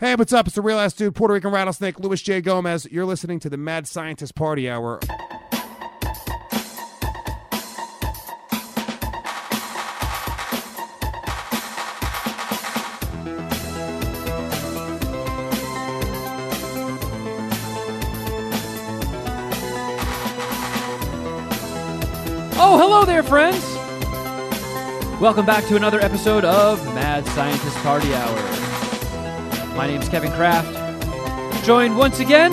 Hey, what's up? It's the real ass dude, Puerto Rican rattlesnake, Louis J. Gomez. You're listening to the Mad Scientist Party Hour. Oh, hello there, friends! Welcome back to another episode of Mad Scientist Party Hour. My name's Kevin Kraft, joined once again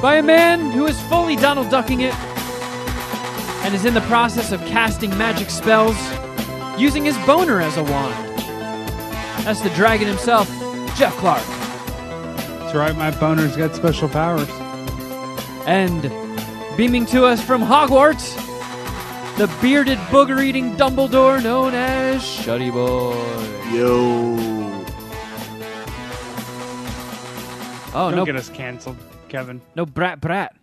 by a man who is fully Donald Ducking it and is in the process of casting magic spells using his boner as a wand. That's the dragon himself, Jeff Clark. That's right, my boner's got special powers. And beaming to us from Hogwarts, the bearded booger eating Dumbledore known as Shuddy Boy. Yo. Oh, Don't no, get us canceled, Kevin. no brat brat.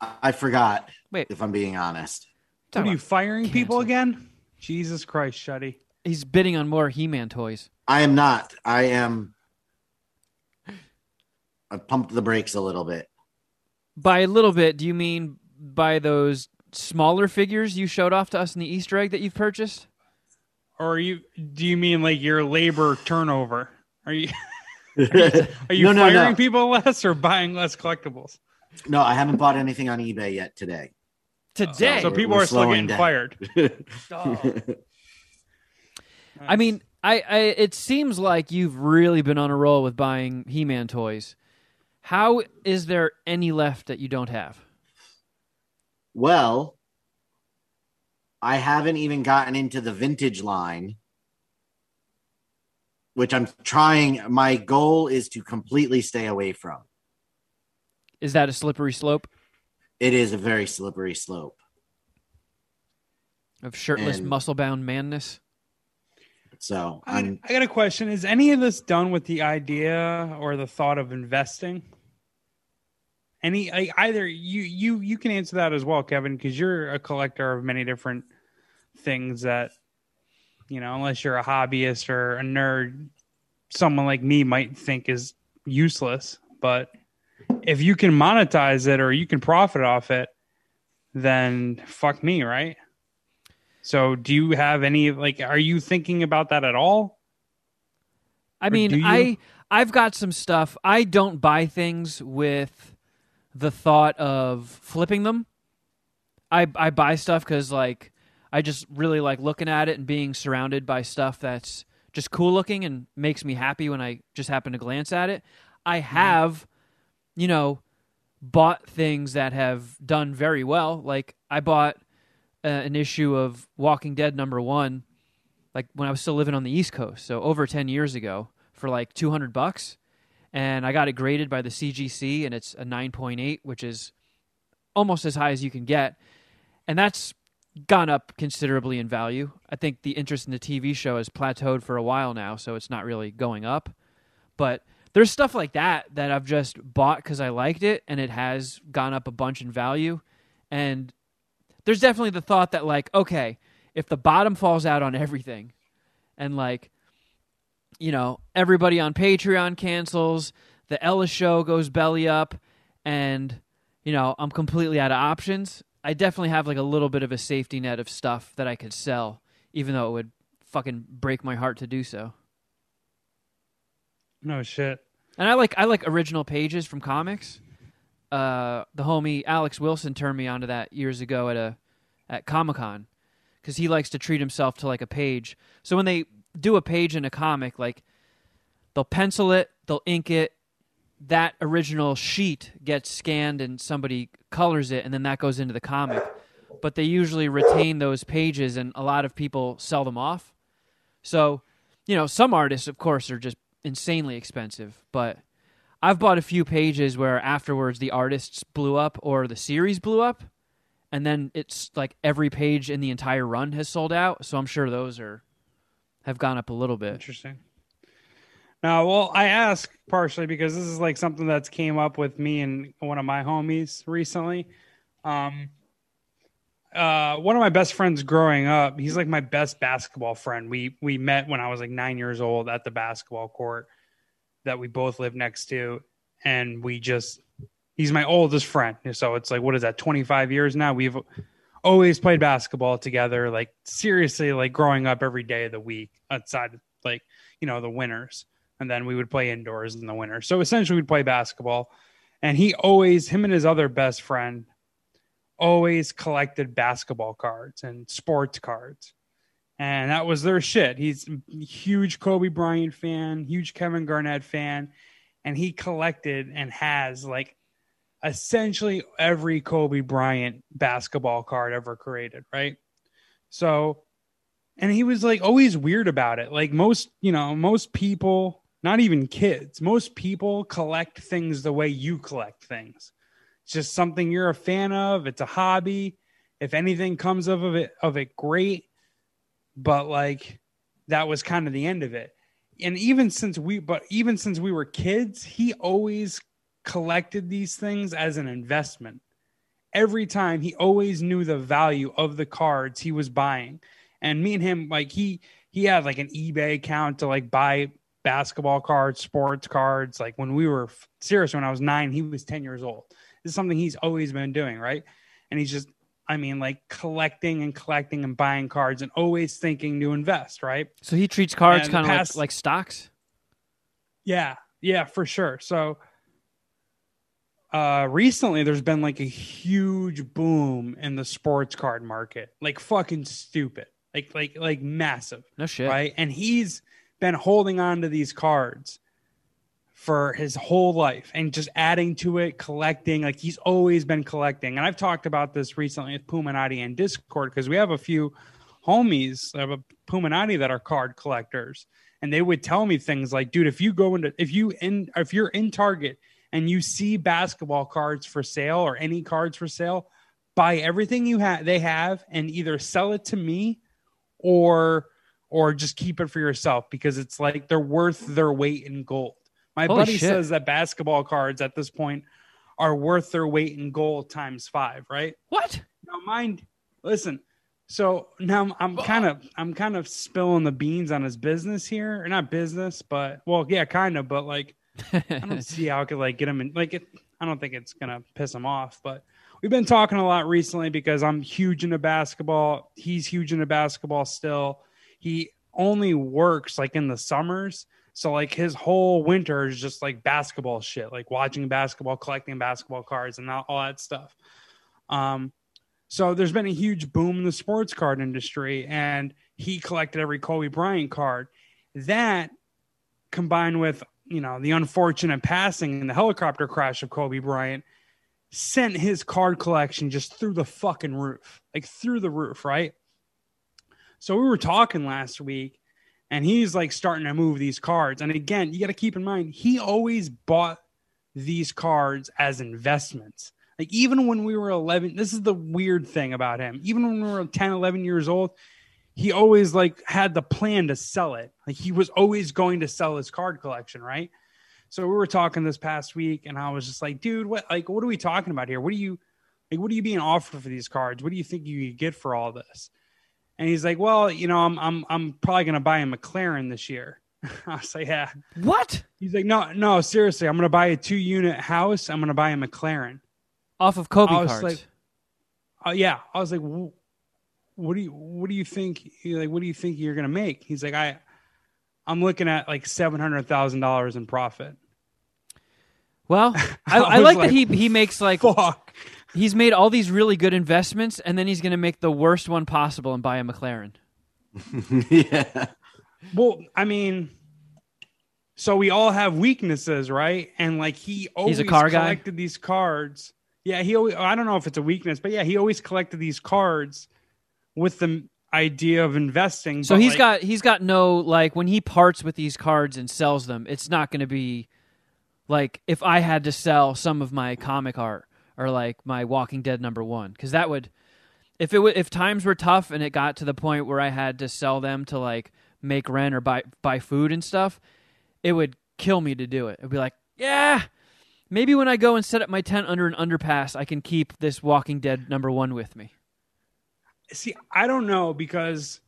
I- I forgot. Wait. If I'm being honest. What are you about- firing people again? Jesus Christ, Shuddy. He's bidding on more He Man toys. I am not. I am. I pumped the brakes a little bit. By a little bit, do you mean by those smaller figures you showed off to us in the Easter egg that you've purchased? Or are you? Do you mean like your labor turnover? Are you? no, Are you no, no, firing no. people less or buying less collectibles? No, I haven't bought anything on eBay yet today. Today. So we're- people we're are still slowing getting down. fired. I mean, I, I it seems like you've really been on a roll with buying He Man toys. How is there any left that you don't have? well, I haven't even gotten into the vintage line, which I'm trying. My goal is to completely stay away from. Is that a slippery slope It is a very slippery slope. of shirtless, And- muscle bound manness? So I, I'm got a question. Is any of this done with the idea or the thought of investing? Any like, either you you you can answer that as well, Kevin, because you're a collector of many different things that you know, unless you're a hobbyist or a nerd, someone like me might think is useless. But if you can monetize it or you can profit off it, then fuck me, right? So, do you have any like? Are you thinking about that at all? I Or mean. I I've got some stuff. I don't buy things with the thought of flipping them. I I buy stuff cuz like I just really like looking at it and being surrounded by stuff that's just cool looking and makes me happy when I just happen to glance at it. I have you know bought things that have done very well. Like I bought uh, an issue of Walking Dead number 1 like when I was still living on the East Coast, so over 10 years ago for like 200 bucks. And I got it graded by the CGC and it's a 9.8, which is almost as high as you can get. And that's gone up considerably in value. I think the interest in the TV show has plateaued for a while now, so it's not really going up. But there's stuff like that that I've just bought because I liked it and it has gone up a bunch in value. And there's definitely the thought that, like, okay, if the bottom falls out on everything and, like, you know, everybody on Patreon cancels, the Ellis show goes belly up, and, you know, I'm completely out of options, I definitely have, like, a little bit of a safety net of stuff that I could sell, even though it would fucking break my heart to do so. No shit. And I like I like original pages from comics. Uh, the homie Alex Wilson turned me onto that years ago at a at Comic Con because he likes to treat himself to like a page. So when they do a page in a comic, like they'll pencil it, they'll ink it. That original sheet gets scanned and somebody colors it, and then that goes into the comic. But they usually retain those pages, and a lot of people sell them off. So, you know, some artists, of course, are just insanely expensive, but I've bought a few pages where afterwards the artists blew up or the series blew up, and then it's like every page in the entire run has sold out. So I'm sure those are have gone up a little bit. Interesting. Now, well, I ask partially because this is like something that's came up with me and one of my homies recently. Um, uh, one of my best friends growing up, he's like my best basketball friend. We we met when I was like nine years old at the basketball court, that we both live next to, and we just he's my oldest friend. So it's like what is that? Twenty five years now. We've always played basketball together. Like seriously, like growing up every day of the week outside like you know the winters, and then we would play indoors in the winter. So essentially, we'd play basketball, and he always him and his other best friend always collected basketball cards and sports cards. And that was their shit. He's huge Kobe Bryant fan, huge Kevin Garnett fan, and he collected and has like essentially every Kobe Bryant basketball card ever created, right? So, and he was like always weird about it. Like most, you know, most people, not even kids, most people collect things the way you collect things. It's just something you're a fan of. It's a hobby. If anything comes of it, of it, great. But like that was kind of the end of it. And even since we, but even since we were kids, he always collected these things as an investment. Every time he always knew the value of the cards he was buying. And me and him, like he he had like an eBay account to like buy basketball cards, sports cards. Like when we were serious, when I was nine, he was 10 years old. This is something he's always been doing, right? And he's just, I mean, like collecting and collecting and buying cards and always thinking to invest, right? So he treats cards kind of like, like stocks. Yeah, yeah, for sure. So uh recently there's been like a huge boom in the sports card market. Like fucking stupid. Like like like massive. No shit. right? And he's been holding on to these cards for his whole life and just adding to it, collecting. Like he's always been collecting. And I've talked about this recently with Puminati and Discord because we have a few homies of a Puminati that are card collectors. And they would tell me things like, dude, if you go into if you in if you're in Target and you see basketball cards for sale or any cards for sale, buy everything you have they have and either sell it to me or or just keep it for yourself because it's like they're worth their weight in gold. My Holy buddy shit. says that basketball cards at this point are worth their weight in gold times five, right? What? Now mind listen, so now I'm, kind of I'm kind of spilling the beans on his business here. Or not business, but well, yeah, kind of, but like I don't see how I could like get him in like it I don't think it's gonna piss him off, but we've been talking a lot recently because I'm huge into basketball. He's huge into basketball still. He only works like in the summers. So like his whole winter is just like basketball shit, like watching basketball, collecting basketball cards and all, all that stuff. Um so there's been a huge boom in the sports card industry and he collected every Kobe Bryant card. That combined with, you know, the unfortunate passing and the helicopter crash of Kobe Bryant sent his card collection just through the fucking roof, like through the roof, right? So we were talking last week and he's like starting to move these cards. And again, you got to keep in mind, he always bought these cards as investments. Like even when we were 11, this is the weird thing about him. Even when we were 10, 11 years old, he always like had the plan to sell it. Like he was always going to sell his card collection, right? So we were talking this past week and I was just like, dude, what like what are we talking about here? What do you like what are you being offered for these cards? What do you think you could get for all this? And he's like, Well, you know, I'm I'm I'm probably gonna buy a McLaren this year. I was like, Yeah. what? He's like, No, no, seriously, I'm gonna buy a two unit house. I'm gonna buy a McLaren. Off of Kobe I was cards. like- Uh, yeah, I was like, "What do you What do you think? Like, what do you think you're gonna make?" He's like, "I, I'm looking at like seven hundred thousand dollars in profit." well, I, I I like, like, that he he makes like Fuck. He's made all these really good investments, and then he's going to make the worst one possible and buy a McLaren. yeah. Well, I mean, so we all have weaknesses, right? And like he always He's a car guy? collected these cards. Yeah, he. Always, I don't know if it's a weakness, but yeah, he always collected these cards with the idea of investing. So but, he's like, got he's got no like when he parts with these cards and sells them, it's not going to be like if I had to sell some of my comic art or like my Walking Dead number 1 cuz that would if it w- if times were tough and it got to the point where I had to sell them to like make rent or buy buy food and stuff, it would kill me to do it. It'd be like, "Yeah, maybe when I go and set up my tent under an underpass, I can keep this Walking Dead number 1 with me." See, I don't know because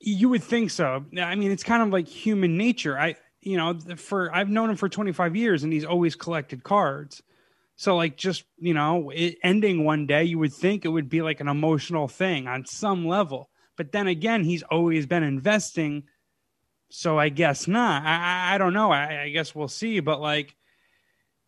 you would think so. I mean, it's kind of like human nature. I you know, for I've known him for 25 years and he's always collected cards. So like just, you know, it ending one day, you would think it would be like an emotional thing on some level. But then again, he's always been investing. So I guess not. I, I, don't know. I, I guess we'll see. But like,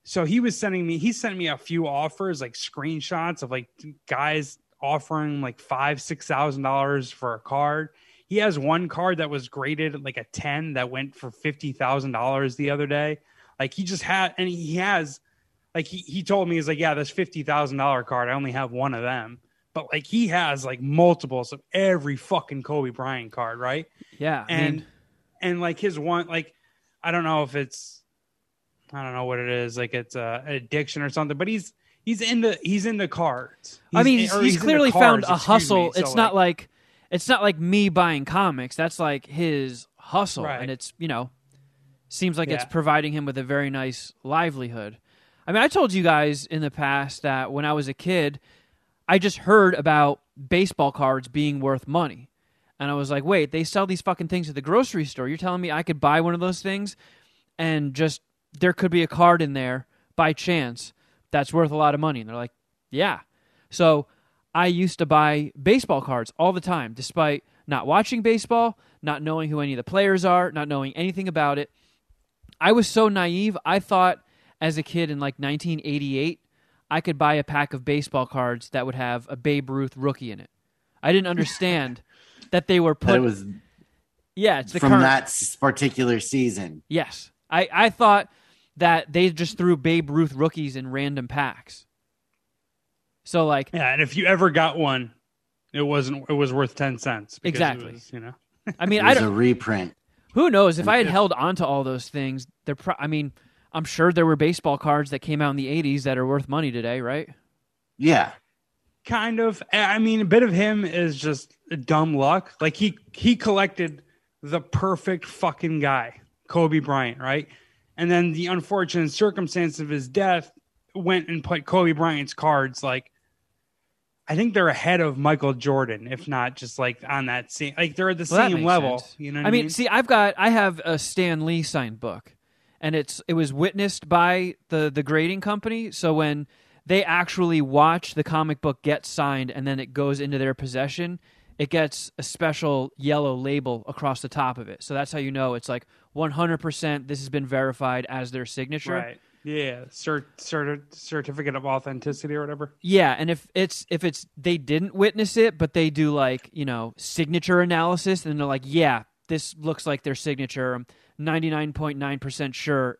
so he was sending me, he sent me a few offers, like screenshots of like guys offering like five, six thousand dollars for a card. He has one card that was graded like a 10 that went for fifty thousand dollars the other day. Like he just had and he has like he, he told me he's like, Yeah, this fifty thousand dollar card. I only have one of them. But like he has like multiples of every fucking Kobe Bryant card, right? Yeah, I and mean, and like his one like I don't know if it's I don't know what it is, like it's uh, an addiction or something, but he's he's in the he's in the cards. I mean, He's- he's, he's clearly found a excuse me. hustle. So, it's not like it's not like me buying comics. That's like his hustle, Right. and it's you know seems like it's providing him with a very nice livelihood. I mean, I told you guys in the past that when I was a kid, I just heard about baseball cards being worth money. And I was like, wait, they sell these fucking things at the grocery store. You're telling me I could buy one of those things and just there could be a card in there by chance that's worth a lot of money. And they're like, yeah. So I used to buy baseball cards all the time, despite not watching baseball, not knowing who any of the players are, not knowing anything about it. I was so naive. I thought as a kid in like 1988, I could buy a pack of baseball cards that would have a Babe Ruth rookie in it. I didn't understand that they were That put. it was yeah, it's the from current. that particular season. Yes, I I thought that they just threw Babe Ruth rookies in random packs. So like, Yeah, and if you ever got one, it wasn't it was worth 10 cents. because it Exactly. was, you know. I It mean, I was don't. a reprint. Who knows? If I had held on to all those things, they're. Pro- I mean, I'm sure there were baseball cards that came out in the '80s that are worth money today, right? Yeah. kind of i mean a bit of him is just dumb luck like he he collected the perfect fucking guy kobe bryant right and then the unfortunate circumstance of his death went and put kobe bryant's cards like i think they're ahead of michael jordan if not just like on that same like they're at the Well, same level sense. you know what I mean, see, I've got I have a Stan Lee signed book, and it's it was witnessed by the the grading company. So when they actually watch the comic book get signed and then it goes into their possession, it gets a special yellow label across the top of it. So that's how you know it's like 100% this has been verified as their signature. right yeah cert, cert, certificate of authenticity or whatever Yeah, and if it's if it's they didn't witness it, but they do like you know signature analysis, and they're like, yeah, this looks like their signature. I'm ninety nine point nine percent sure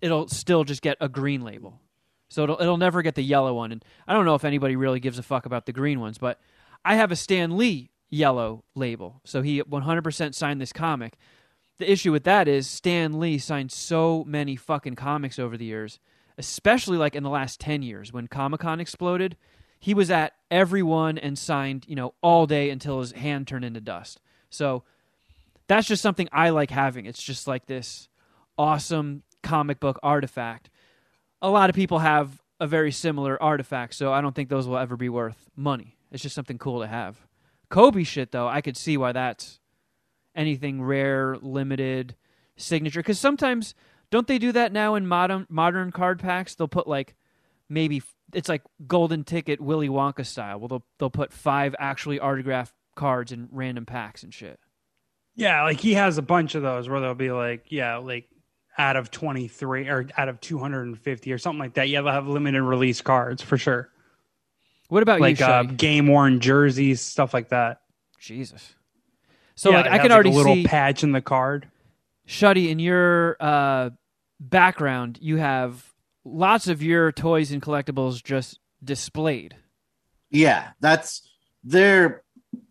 it'll still just get a green label, so it'll it'll never get the yellow one. And I don't know if anybody really gives a fuck about the green ones, but I have a Stan Lee yellow label, so he one hundred percent signed this comic. The issue with that is Stan Lee signed so many fucking comics over the years, especially like in the last 10 years when Comic Con exploded. He was at every one and signed, you know, all day until his hand turned into dust. So that's just something I like having. It's just like this awesome comic book artifact. A lot of people have a very similar artifact, so I don't think those will ever be worth money. It's just something cool to have. Kobe shit, though, I could see why that's anything rare, limited, signature. Because sometimes don't they do that now in modern modern card packs? They'll put like maybe it's like golden ticket Willy Wonka style. Well, they'll they'll put five actually autographed cards in random packs and shit. Yeah, like he has a bunch of those where they'll be like, yeah, like out of 23 or out of 250 or something like that. Yeah, they'll have limited release cards for sure. What about Like you, uh, game worn jerseys, stuff like that. Jesus. So Yeah, like I has, can already see a little see patch in the card. Shuddy in your uh, background. You have lots of your toys and collectibles just displayed. Yeah, that's they're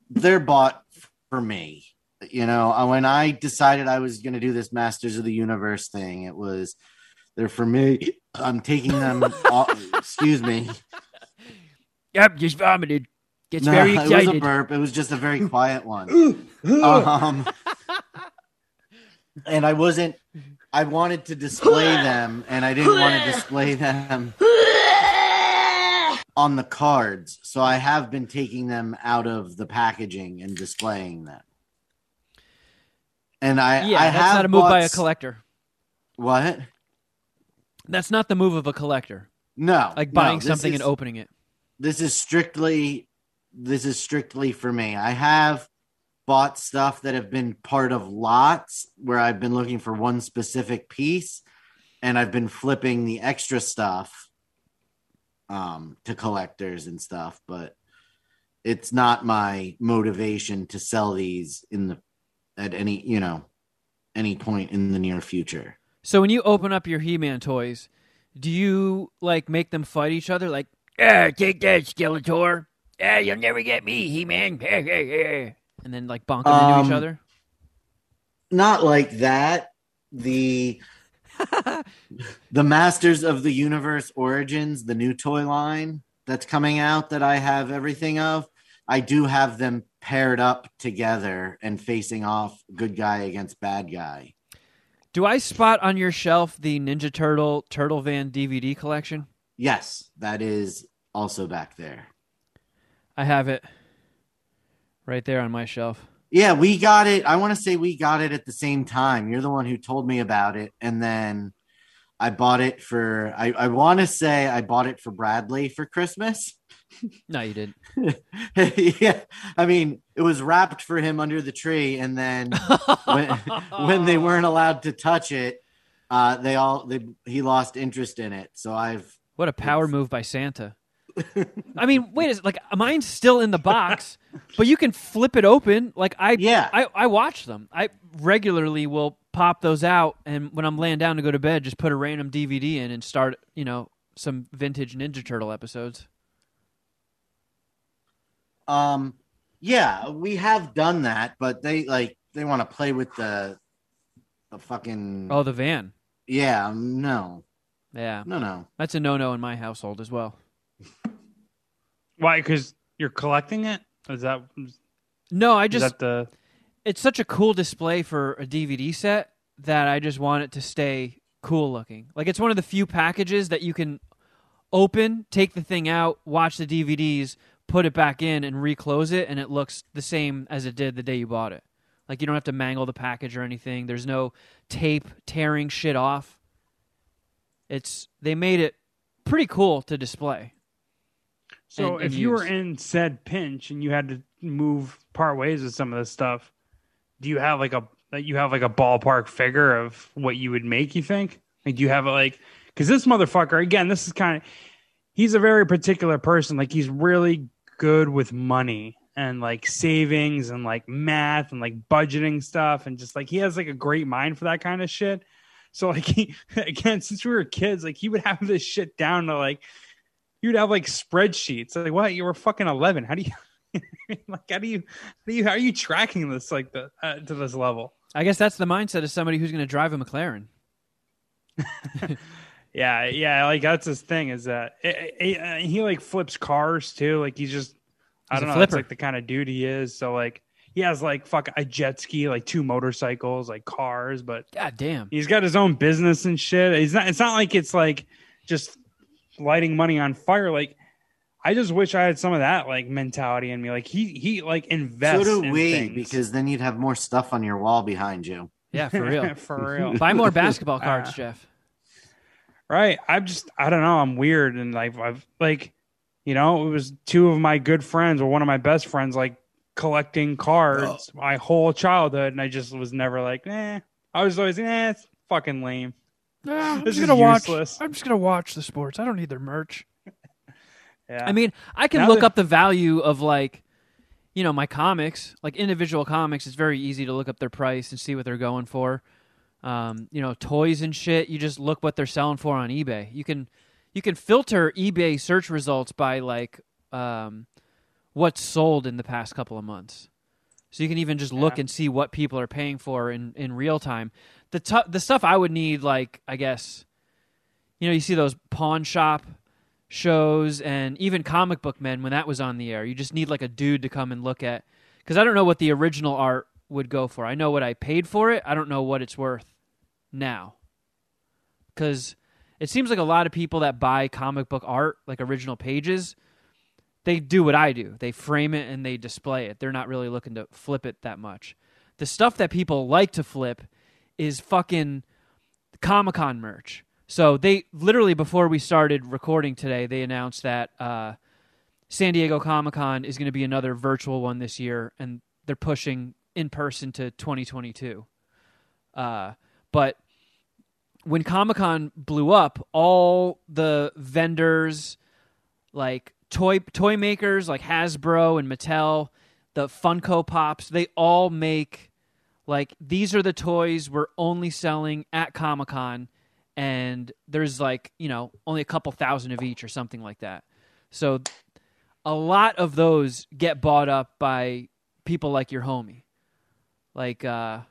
they're bought for me. You know, uh, when I decided I was going to do this Masters of the Universe thing, it was they're for me. I'm taking them. off, excuse me. Yep, just vomited. Gets No, very it was a burp. It was just a very quiet one. um, and I wasn't. I wanted to display them, and I didn't want to display them on the cards. So I have been taking them out of the packaging and displaying them. And I, yeah, I that's have not a move bought by a collector. What? That's not the move of a collector. No. Like buying this something is- and opening it. this is strictly this is strictly for me. I have bought stuff that have been part of lots where I've been looking for one specific piece and I've been flipping the extra stuff um to collectors and stuff, but it's not my motivation to sell these in the at any, you know, any point in the near future. So when you open up your He-Man toys, do you like make them fight each other? Like, ah, take that, Skeletor. Ah, you'll never get me, He-Man. and then like bonk them into each Um, other. not like that. The the Masters of the Universe Origins, the new toy line that's coming out that I have everything of, I do have them paired up together and facing off good guy against bad guy. Do I spot on your shelf the Ninja Turtle Turtle Van DVD collection? Yes, that is also back there. I have it right there on my shelf. Yeah, we got it. I want to say we got it at the same time. You're the one who told me about it. And then I bought it for, I, I want to say I bought it for Bradley for Christmas. No, you didn't. yeah, I mean, it was wrapped for him under the tree, and then when, when they weren't allowed to touch it, uh, they all they he lost interest in it. So I've What a power move by Santa. I mean, wait a sec- like mine's still in the box, but you can flip it open. Like I Yeah. I, I watch them. I regularly will pop those out and when I'm laying down to go to bed, just put a random DVD in and start, you know, some vintage Ninja Turtle episodes. Um yeah we have done that, but they like they want to play with the the fucking Oh, the van. yeah no Yeah. no no That's a no-no in my household as well. Why? Because you're collecting it. Is that No, I just the it's such a cool display for a DVD set that I just want it to stay cool looking. Like it's one of the few packages that you can open, take the thing out, watch the DVDs, put it back in and reclose it and it looks the same as it did the day you bought it. Like you don't have to mangle the package or anything. There's no tape tearing shit off. It's they made it pretty cool to display. So and- and if you were in said pinch and you had to move part ways with some of this stuff, do you have like a that you have like a ballpark figure of what you would make? You think? Like, do you have it like because this motherfucker again? This is kind of he's a very particular person. Like he's really good with money and like savings and like math and like budgeting stuff and just like he has like a great mind for that kind of shit. So like he again, since we were kids, like he would have this shit down to like you'd have like spreadsheets. Like what? You were fucking eleven. How do you like? How do you? How do you? How are you tracking this like the uh, to this level? I guess that's the mindset of somebody who's going to drive a McLaren. Yeah, yeah. Like that's his thing. Is that it, it- uh, he like flips cars too? Like he's just I He's a don't know. That's flipper. like the kind of dude he is. So like he has like fuck a jet ski, like two motorcycles, like cars, but God damn. he's got his own business and shit. He's not. It's not like it's like just lighting money on fire. Like I just wish I had some of that like mentality in me. Like he he like invests. so do in we things. because then you'd have more stuff on your wall behind you. Yeah, for real. for real. Buy more basketball cards, Uh, Jeff. Right. I'm just I don't know. I'm weird and like I've like you know, it was two of my good friends or one of my best friends like collecting cards my whole childhood and I just was never like, eh. I was always, eh, it's fucking lame. I'm This just is gonna watch. useless. I'm just gonna watch the sports. I don't need their merch. Yeah. I mean, I can Now look that- up the value of like, you know, my comics, like individual comics. It's very easy to look up their price and see what they're going for. Um, you know, toys and shit. You just look what they're selling for on eBay. You can, you can filter eBay search results by like, um, what's sold in the past couple of months. So you can even just look Yeah. and see what people are paying for in, in real time. The tu- the stuff I would need, like I guess, you know, you see those pawn shop shows and even comic book men when that was on the air. You just need like a dude to come and look at because I don't know what the original art would go for. I know what I paid for it. I don't know what it's worth now because it seems like a lot of people that buy comic book art, like original pages, they do what I do. They frame it and they display it. They're not really looking to flip it that much. The stuff that people like to flip is fucking Comic Con merch. So they literally before we started recording today, they announced that uh, San Diego Comic Con is going to be another virtual one this year, and they're pushing in person to 2022. Uh, but when Comic Con blew up, all the vendors, like toy toy makers like Hasbro and Mattel, the Funko Pops, they all make like these are the toys we're only selling at Comic Con, and there's like you know only a couple thousand of each or something like that. So a lot of those get bought up by people like your homie. Like, uh,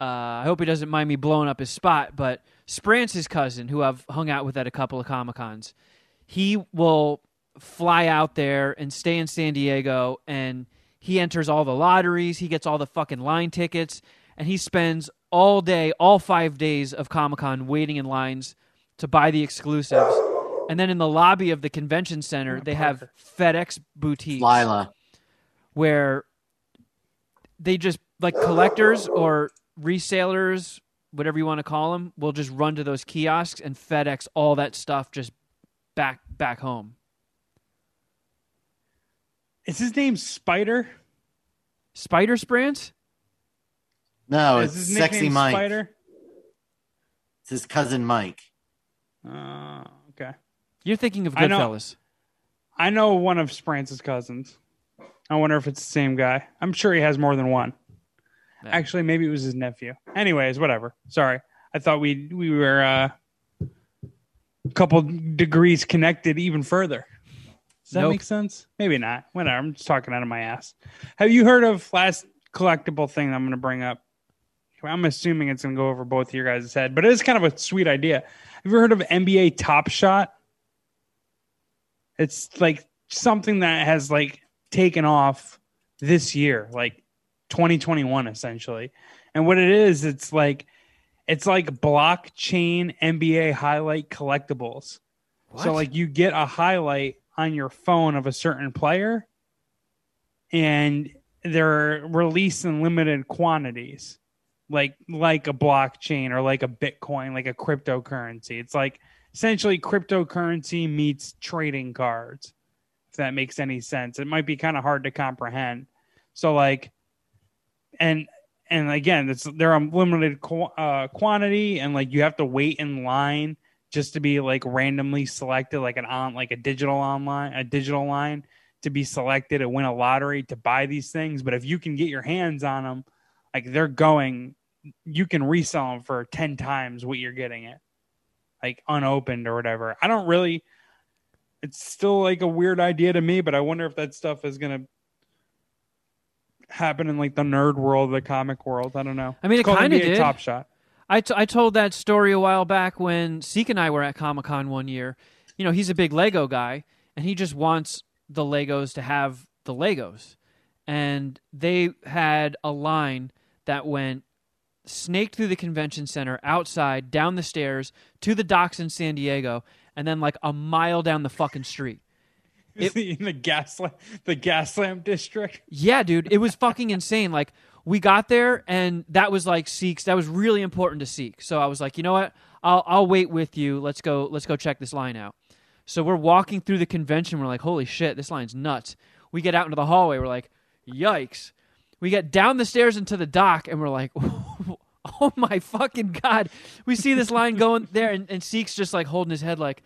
uh, I hope he doesn't mind me blowing up his spot, but Sprance's cousin, who I've hung out with at a couple of Comic Cons, he will fly out there and stay in San Diego, and he enters all the lotteries, he gets all the fucking line tickets, and he spends all day, all five days of Comic Con waiting in lines to buy the exclusives. And then in the lobby of the convention center, they have FedEx boutiques Lila. where they just like collectors or resellers, whatever you want to call them, will just run to those kiosks and FedEx all that stuff just back back home. Is his name Spider? Spider Sprance? No, Is it's his Sexy Mike. Spider? It's his cousin Mike. Uh, okay. You're thinking of I know- Goodfellas. I know one of Sprance's cousins. I wonder if it's the same guy. I'm sure he has more than one. Yeah. Actually, maybe it was his nephew. Anyways, whatever. Sorry. I thought we we were uh, a couple degrees connected even further. Does that Nope. make sense? Maybe not. Whatever. I'm just talking out of my ass. Have you heard of last collectible thing I'm going to bring up? I'm assuming it's going to go over both of your guys' head, but it is kind of a sweet idea. Have you heard of NBA Top Shot? It's like something that has like taken off this year, like 2021 essentially. And what it is, it's like it's like blockchain NBA highlight collectibles. So like you get a highlight on your phone of a certain player and they're released in limited quantities. Like like a blockchain or like a Bitcoin, like a cryptocurrency. It's like essentially cryptocurrency meets trading cards. If that makes any sense. It might be kind of hard to comprehend. So like and and again, it's they're a limited qu- uh, quantity, and like you have to wait in line just to be like randomly selected, like an on like a digital online a digital line to be selected and win a lottery to buy these things. But if you can get your hands on them, like they're going, you can resell them for ten times what you're getting it, like unopened or whatever. I don't really. It's still like a weird idea to me, but I wonder if that stuff is gonna happen in like the nerd world, the comic world. I don't know. I mean, It's it called kinda did. Top Shot. I, t- I told that story a while back when Seek and I were at Comic Con one year. You know, he's a big Lego guy, and he just wants the Legos to have the Legos. And they had a line that went snaked through the convention center, outside, down the stairs, to the docks in San Diego, and then like a mile down the fucking street. He in the gas lamp, the gas lamp district? Yeah, dude, it was fucking insane. Like we got there and that was like Seek's. That was really important to Seek. So I was like, you know what? I'll I'll wait with you. Let's go. Let's go check this line out. So we're walking through the convention. We're like, holy shit, this line's nuts. We get out into the hallway. We're like, yikes. We get down the stairs into the dock and we're like, oh my fucking god. We see this line going there and, and Seek's just like holding his head like,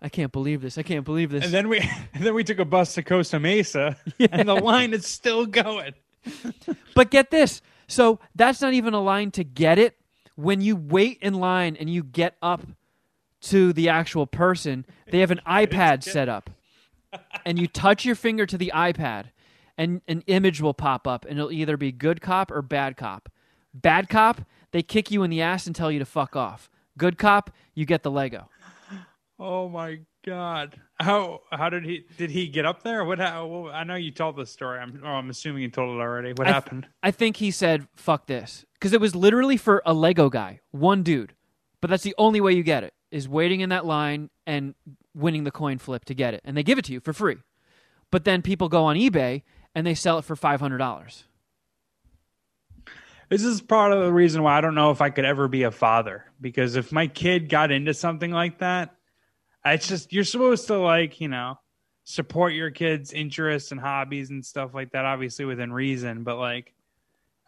I can't believe this. I can't believe this. And then we and then we took a bus to Costa Mesa, and the line is still going. But get this. So that's not even a line to get it. When you wait in line and you get up to the actual person, they have an iPad set up. And you touch your finger to the iPad and an image will pop up and it'll either be good cop or bad cop. Bad cop, they kick you in the ass and tell you to fuck off. Good cop, you get the Lego. Oh my god! How how did he did he get up there? What? How, well, I know you told the story. I'm oh, I'm assuming you told it already. What I th- happened? I think he said, fuck this. Because it was literally for a Lego guy, one dude. But that's the only way you get it, is waiting in that line and winning the coin flip to get it. And they give it to you for free. But then people go on eBay and they sell it for $500. This is part of the reason why I don't know if I could ever be a father because if my kid got into something like that, it's just you're supposed to like, you know, support your kids' interests and hobbies and stuff like that, obviously within reason. But like,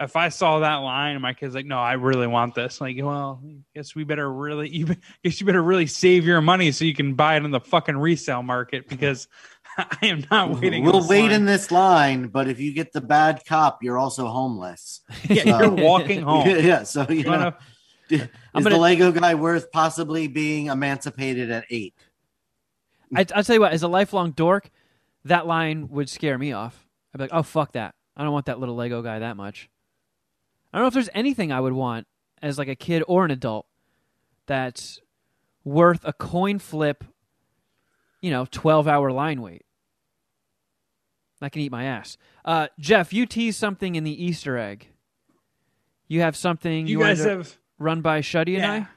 if I saw that line and my kid's like, "No, I really want this," like, well, I guess we better really, you guess you better really save your money so you can buy it in the fucking resale market because I am not waiting. We'll wait line. in this line, but if you get the bad cop, you're also homeless. Yeah, So- you're walking home. yeah, so you know, wanna- is I'm the gonna- Lego guy worth possibly being emancipated at eight? I, I'll tell you what, as a lifelong dork, that line would scare me off. I'd be like, oh, fuck that. I don't want that little Lego guy that much. I don't know if there's anything I would want as like a kid or an adult that's worth a coin flip, you know, 12 hour line wait. I can eat my ass. Uh, Jeff, you teased something in the Easter egg. You have something you, you guys have run by Shuddy and Yeah. I?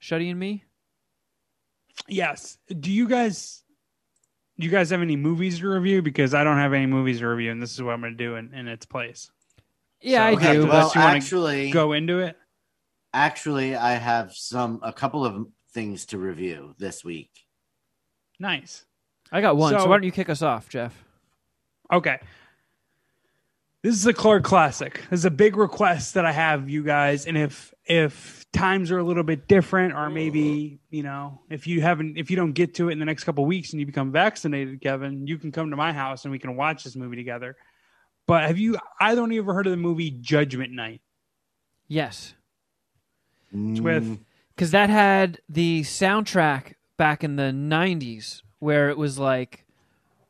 Shuddy and me? Yes. Do you guys do you guys have any movies to review? Because I don't have any movies to review, and this is what I'm going to do in, in its place. Yeah, So- I Okay, do. well- but- you actually, Go into it. actually, I have some a couple of things to review this week. Nice. I got one. So, So- why don't you kick us off, Jeff? Okay. This is a Clark classic. This is a big request that I have you guys, and if if times are a little bit different, or maybe you know, if you haven't, if you don't get to it in the next couple of weeks and you become vaccinated, Kevin, you can come to my house and we can watch this movie together. But have you either one of you ever heard of the movie Judgment Night? Yes. It's with Mm, Because that had the soundtrack back in the 90s where it was like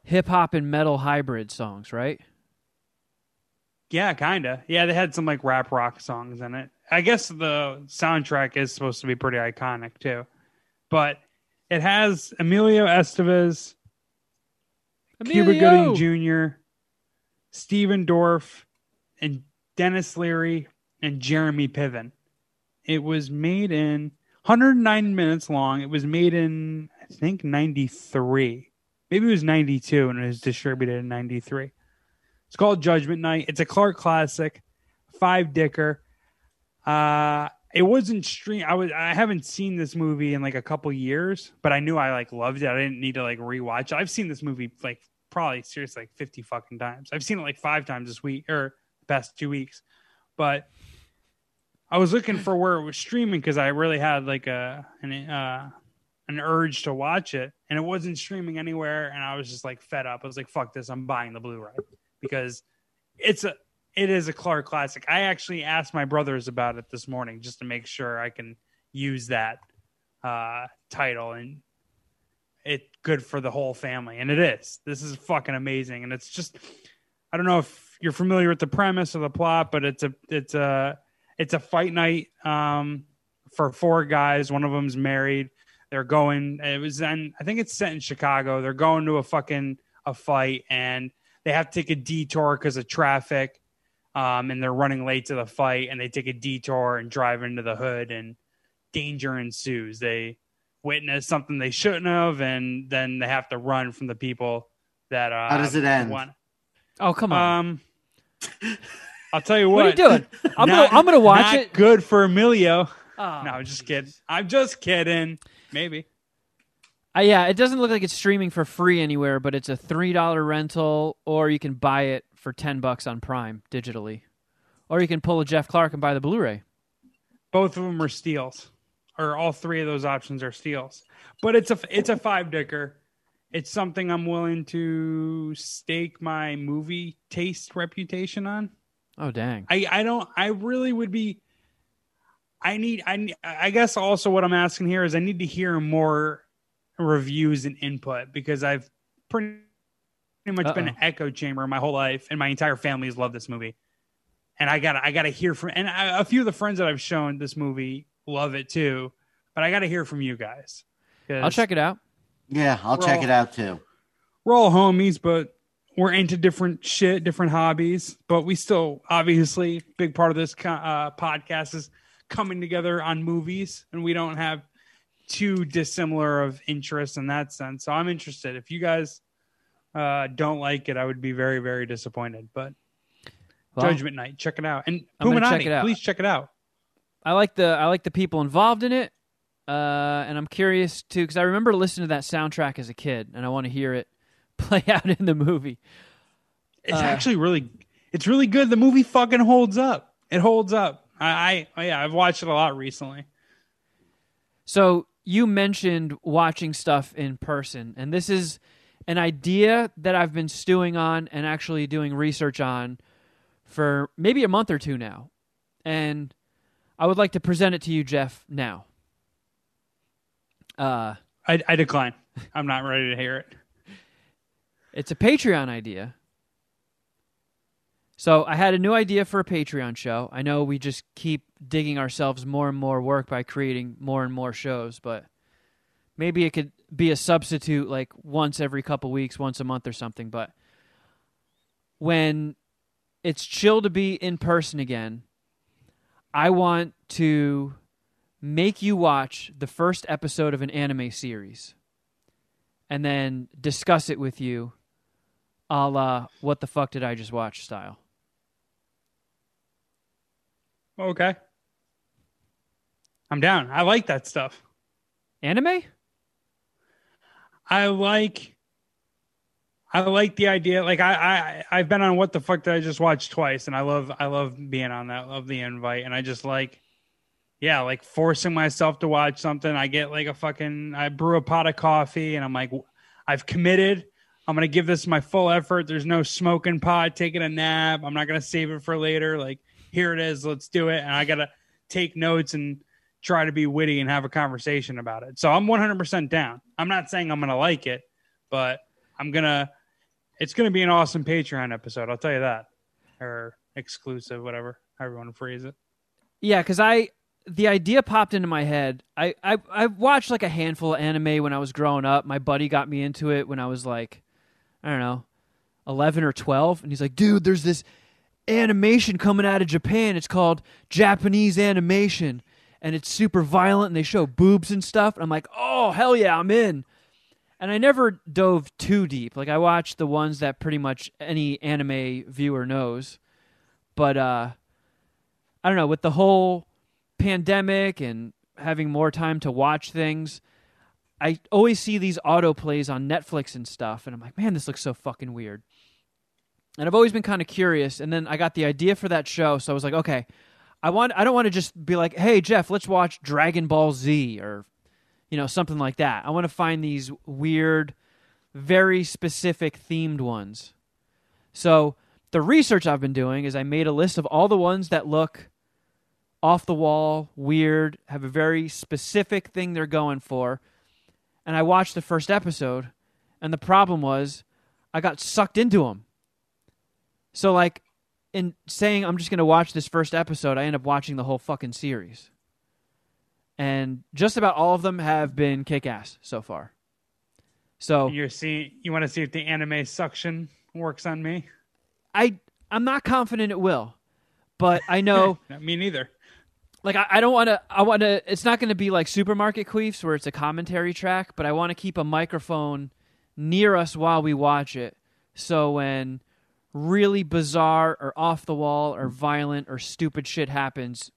hip hop and metal hybrid songs, right? Yeah, kinda. Yeah, they had some like rap rock songs in it. I guess the soundtrack is supposed to be pretty iconic too. But it has Emilio Estevez, Cuba Gooding Jr., Stephen Dorff, and Denis Leary and Jeremy Piven. It was made in 109 minutes long. It was made in I think 93. Maybe it was 92 and it was distributed in 93. It's called Judgment Night. It's a Clark classic, five dicker. Uh it wasn't stream I was I haven't seen this movie in like a couple years, but I knew I like loved it. I didn't need to like rewatch it. I've seen this movie like probably seriously like 50 fucking times. I've seen it like five times this week or past two weeks. But I was looking for where it was streaming because I really had like a an uh an urge to watch it and it wasn't streaming anywhere and I was just like fed up. I was like, fuck this, I'm buying the Blu-ray because it's a it is a Clark classic. I actually asked my brothers about it this morning just to make sure I can use that uh title and it good for the whole family and it is. This is fucking amazing and it's just I don't know if you're familiar with the premise of the plot, but it's a it's a it's a fight night um for four guys. One of them's married. They're going. It was then. I think it's set in Chicago. They're going to a fucking a fight, and they have to take a detour because of traffic. Um, and they're running late to the fight, and they take a detour and drive into the hood, and danger ensues. They witness something they shouldn't have, and then they have to run from the people that. Uh, How does it end? want- Oh, come on. Um, I'll tell you what, what. are you doing? I'm Not- gonna I'm gonna watch not it. Good for Emilio. Oh, No, I'm just kidding. I'm just kidding. Maybe. Uh, yeah, it doesn't look like it's streaming for free anywhere, but it's a three dollar rental, or you can buy it for ten bucks on Prime digitally, or you can pull a Jeff Clark and buy the Blu-ray. Both of them are steals, or all three of those options are steals. But it's a it's a five dicker. It's something I'm willing to stake my movie taste reputation on. Oh dang! I I don't. I really would be. I need. I I guess also what I'm asking here is I need to hear more reviews and input because I've pretty much been Uh-oh. an echo chamber my whole life, and my entire family has loved this movie. And I got to I got to hear from and I, a few of the friends that I've shown this movie love it too, but I got to hear from you guys. I'll check it out. Yeah, I'll check all- it out too. We're all homies, but we're into different shit, different hobbies. But we still, obviously, big part of this uh, podcast is coming together on movies, and we don't have too dissimilar of interests in that sense. So I'm interested. If you guys uh, don't like it, I would be very, very disappointed. But Well, Judgment Night. Check it out. And I'm check it out. please check it out. I like the I like the people involved in it, uh, and I'm curious too because I remember listening to that soundtrack as a kid, and I want to hear it play out in the movie. It's Uh, actually really, it's really good. The movie fucking holds up. It holds up. I, I, yeah, I've watched it a lot recently. So you mentioned watching stuff in person, and this is an idea that I've been stewing on and actually doing research on for maybe a month or two now, and I would like to present it to you, Jeff. Now, uh, I, I decline. I'm not ready to hear it. It's a Patreon idea. So I had a new idea for a Patreon show. I know we just keep digging ourselves more and more work by creating more and more shows, but maybe it could be a substitute like once every couple weeks, once a month or something. But when it's chill to be in person again, I want to make you watch the first episode of an anime series and then discuss it with you a la what the fuck did I just watch style. Oh, okay. I'm down. I like that stuff. Anime? I like I like the idea. Like I, I I've been on what the fuck did I just watch twice and I love I love being on that, love the invite. And I just like yeah, like forcing myself to watch something. I get like a fucking I brew a pot of coffee and I'm like I've committed. I'm gonna give this my full effort. There's no smoking pot, taking a nap. I'm not gonna save it for later. Like here it is, let's do it. And I gotta take notes and try to be witty and have a conversation about it. So I'm 100% down. I'm not saying I'm going to like it, but I'm going to, it's going to be an awesome Patreon episode. I'll tell you that. Or exclusive, whatever, however you want to phrase it. Yeah, because I the idea popped into my head. I, I I watched like a handful of anime when I was growing up. My buddy got me into it when I was like, I don't know, eleven or twelve, and he's like, "Dude, there's this animation coming out of Japan. It's called Japanese animation, and it's super violent, and they show boobs and stuff." And I'm like, "Oh hell yeah, I'm in." And I never dove too deep. Like I watched the ones that pretty much any anime viewer knows, but uh, I don't know with the whole pandemic and having more time to watch things, I always see these auto plays on Netflix and stuff, and I'm like, man, this looks so fucking weird. And I've always been kind of curious, and then I got the idea for that show, so I was like, okay, I want, I don't want to just be like, hey Jeff, let's watch Dragon Ball Z or, you know, something like that. I want to find these weird, very specific themed ones. So the research I've been doing is I made a list of all the ones that look off the wall, weird, have a very specific thing they're going for. And I watched the first episode, and the problem was I got sucked into them. So, like, in saying I'm just going to watch this first episode, I end up watching the whole fucking series. And just about all of them have been kick ass so far. So, You're seeing, you want to see if the anime suction works on me? I I'm not confident it will, but I know me neither. like I, I don't want to I want to it's not going to be like supermarket queefs where it's a commentary track, but I want to keep a microphone near us while we watch it. So when really bizarre or off the wall or violent or stupid shit happens,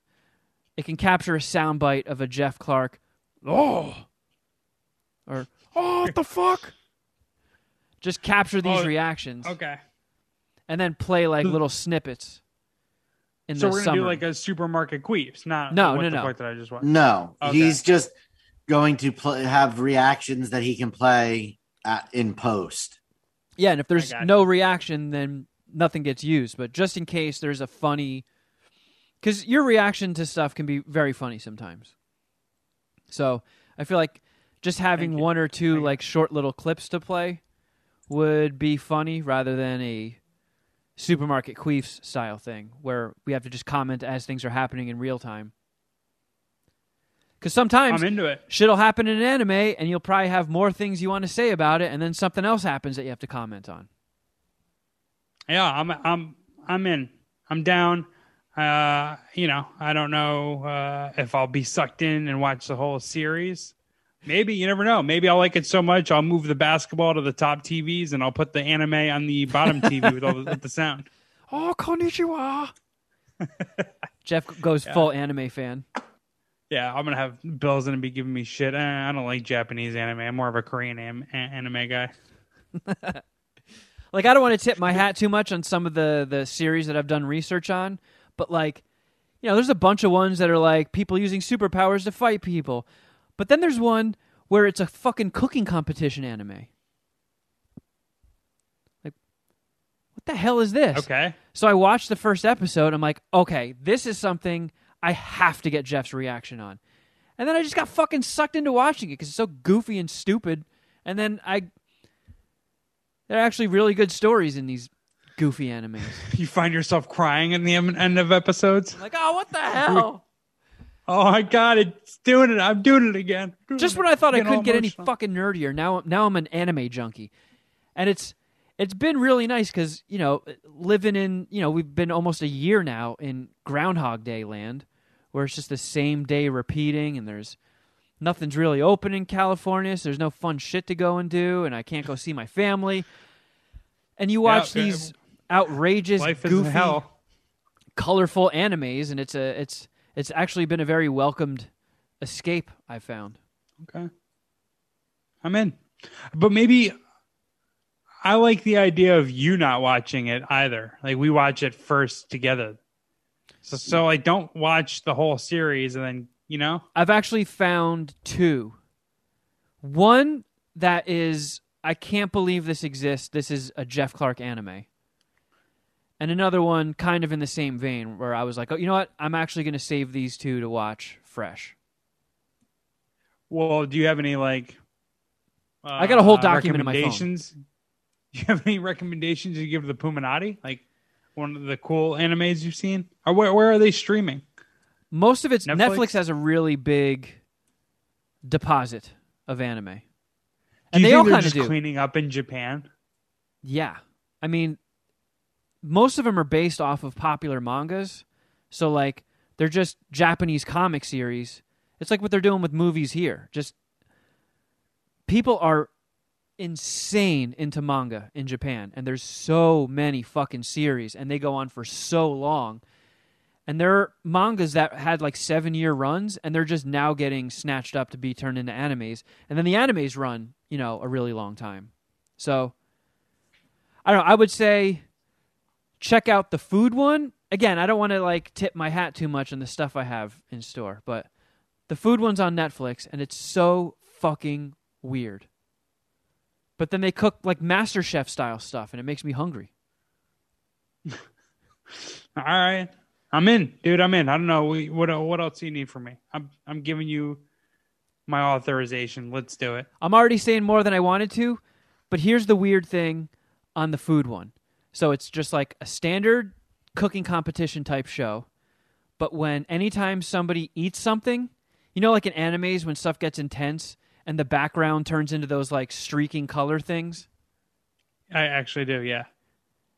it can capture a soundbite of a Jeff Clark, oh, or oh, what the fuck? Just capture these Oh, reactions Okay. and then play like hmm. little snippets. In So the we're going to do like a supermarket queefs, not No, what no, the no. fuck did I just watch? No, Okay. he's just going to play, have reactions that he can play at, in post. Yeah, and if there's got no reaction, then nothing gets used. But just in case there's a funny, because your reaction to stuff can be very funny sometimes. So I feel like just having one or two Thank like short little clips to play would be funny rather than a supermarket queefs style thing where we have to just comment as things are happening in real time. Because sometimes I'm into it. shit'll happen in an anime and you'll probably have more things you want to say about it and then something else happens that you have to comment on Yeah, I'm I'm I'm in. I'm down. Uh, you know, I don't know uh, if I'll be sucked in and watch the whole series. Maybe you never know. Maybe I'll like it so much I'll move the basketball to the top TVs and I'll put the anime on the bottom TV with all the, with the sound. Oh, konnichiwa. Jeff goes full anime fan. Yeah, I'm gonna have Bill's gonna be giving me shit. Eh, I don't like Japanese anime. I'm more of a Korean am- a- anime guy. Like I don't want to tip my hat too much on some of the the series that I've done research on, but like, you know, there's a bunch of ones that are like people using superpowers to fight people. But then there's one where it's a fucking cooking competition anime. Like what the hell is this? Okay. So I watched the first episode. I'm like, okay, this is something I have to get Jeff's reaction on. And then I just got fucking sucked into watching it because it's so goofy and stupid. And then I, there are actually really good stories in these goofy animes. You find yourself crying in the em- end of episodes. Like, oh, what the hell? Oh my god, it's doing it! I'm doing it again. just when I thought I couldn't get any emotional. fucking nerdier, now now I'm an anime junkie, and it's it's been really nice because you know living in you know we've been almost a year now in Groundhog Day land, where it's just the same day repeating, and there's nothing's really open in California, so there's no fun shit to go and do, and I can't go see my family. And you watch Yeah, uh, these outrageous, goofy, hell. colorful animes, and it's a it's it's actually been a very welcomed escape. I found. Okay. I'm in. But maybe I like the idea of you not watching it either. Like we watch it first together. So so like don't watch the whole series and then, you know? I've actually found two. One that is I can't believe this exists. This is a Jeff Clark anime. And another one kind of in the same vein where I was like, "Oh, you know what? I'm actually going to save these two to watch fresh." Well, do you have any like uh, I got a whole document in my phone. Do you have any recommendations you give to the Puminati? Like one of the cool animes you've seen? Or where where are they streaming? Most of it's Netflix, Netflix? has a really big deposit of anime. Do And you they think all kind of do. cleaning up in Japan? Yeah. I mean, most of them are based off of popular mangas. So, like, they're just Japanese comic series. It's like what they're doing with movies here. Just people are insane into manga in Japan. And there's so many fucking series, and they go on for so long. And there are mangas that had like seven year runs, and they're just now getting snatched up to be turned into animes. And then the animes run, you know, a really long time. So, I don't know. I would say check out the food one. Again, I don't want to like tip my hat too much on the stuff I have in store, but the food one's on Netflix and it's so fucking weird. But then they cook like Master Chef style stuff and it makes me hungry. All right. I'm in, dude. I'm in. I don't know We- what what else do you need from me. I'm I'm giving you my authorization. Let's do it. I'm already saying more than I wanted to, but here's the weird thing on the food one. So it's just like a standard cooking competition type show, but when anytime somebody eats something, you know, like in animes when stuff gets intense and the background turns into those like streaking color things. I actually do. Yeah.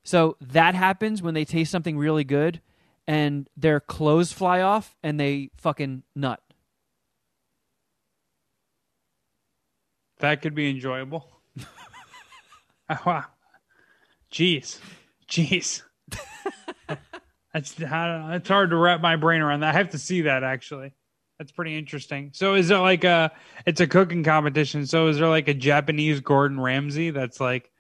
So that happens when they taste something really good and their clothes fly off and they fucking nut. That could be enjoyable. Ah, wow. Jeez. Jeez. That's how it's hard to wrap my brain around that. I have to see that actually. That's pretty interesting. So is it like a it's a cooking competition. So is there like a Japanese Gordon Ramsay that's like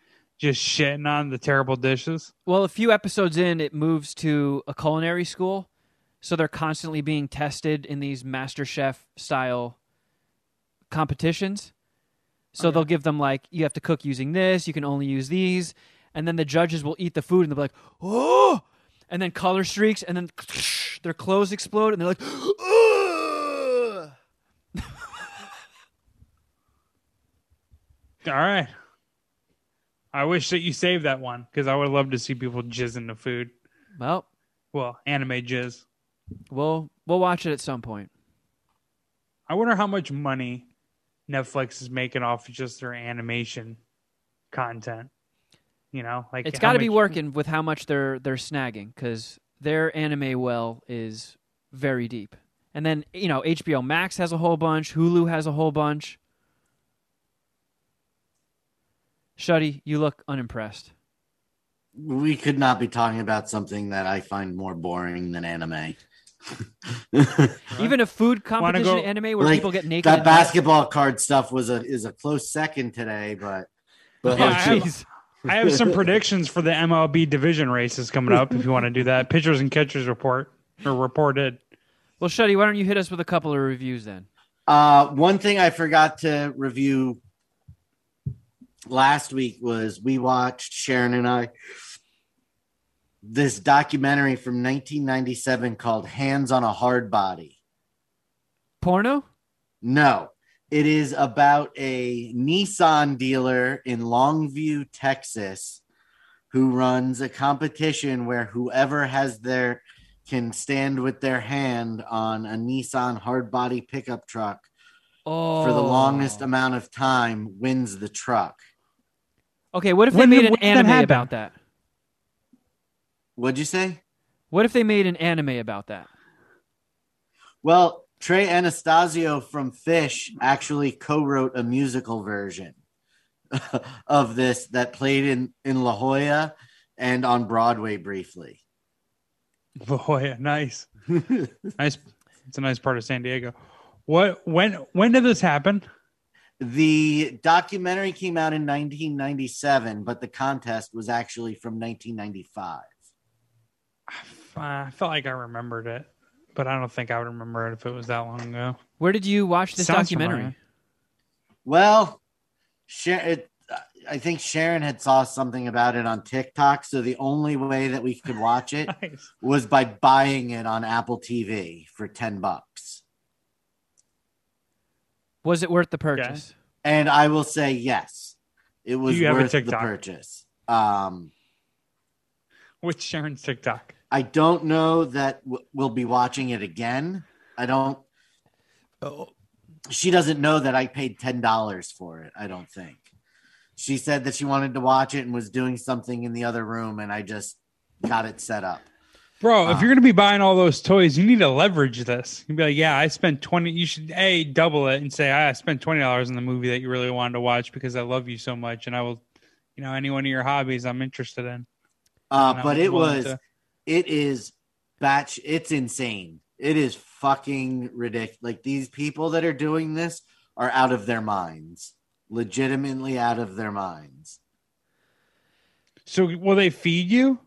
just shitting on the terrible dishes? Well, a few episodes in, it moves to a culinary school. So they're constantly being tested in these Master Chef style competitions. So Okay. they'll give them, like, you have to cook using this, you can only use these. And then the judges will eat the food and they'll be like, oh! And then color streaks, and then their clothes explode, and they're like, oh. All right. I wish that you saved that one because I would love to see people jizz in the food. well, Well, anime jizz. we'll, we'll watch it at some point. I wonder how much money Netflix is making off of just their animation content. You know, like it's got to be working with how much they're they're snagging because their anime well is very deep. And then you know HBO Max has a whole bunch, Hulu has a whole bunch. Shuddy, you look unimpressed. we could not be talking about something that I find more boring than anime. Even a food competition go- anime where Like, people get naked. that and nuts? basketball card stuff was a is a close second today, but but Yeah, Oh, I have- I have some predictions for the MLB division races coming up. If you want to do that, pitchers and catchers report or reported. Well, Shuddy, why don't you hit us with a couple of reviews then? Uh, one thing I forgot to review last week was we watched Sharon and I this documentary from 1997 called Hands on a Hard Body. Porno? No, it is about a Nissan dealer in Longview, Texas, who runs a competition where whoever has their can stand with their hand on a Nissan hard body pickup truck Oh, for the oh. longest amount of time wins the truck. Okay, what if they made did- an when did that anime about that? What'd you say? What if they made an anime about that? Well, Trey Anastasio from Phish actually co-wrote a musical version of this that played in in La Jolla and on Broadway briefly. La Jolla, nice, nice. It's a nice part of San Diego. What? When? When did this happen? The documentary came out in 1997, but the contest was actually from 1995. I felt like I remembered it, but I don't think I would remember it if it was that long ago. Where did you watch this Sounds documentary? familiar. Well, it, I think Sharon had saw something about it on TikTok, so the only way that we could watch it Nice. was by buying it on Apple TV for 10 bucks. Was it worth the purchase? And I will say yes. It was you have a worth the purchase. Um With Sharon's TikTok. I don't know that w- we'll be watching it again. I don't She doesn't know that I paid $10 for it, I don't think. She said that she wanted to watch it and was doing something in the other room and I just got it set up. Bro, if Ah. you're gonna be buying all those toys, you need to leverage this. You'd be like, yeah, I spent twenty. You should a double it and say, I spent twenty dollars on the movie that you really wanted to watch because I love you so much, and I will, you know, any one of your hobbies I'm interested in. Uh, but it was to- it is batch it's insane it is fucking ridiculous like these people that are doing this are out of their minds legitimately out of their minds So will they feed you?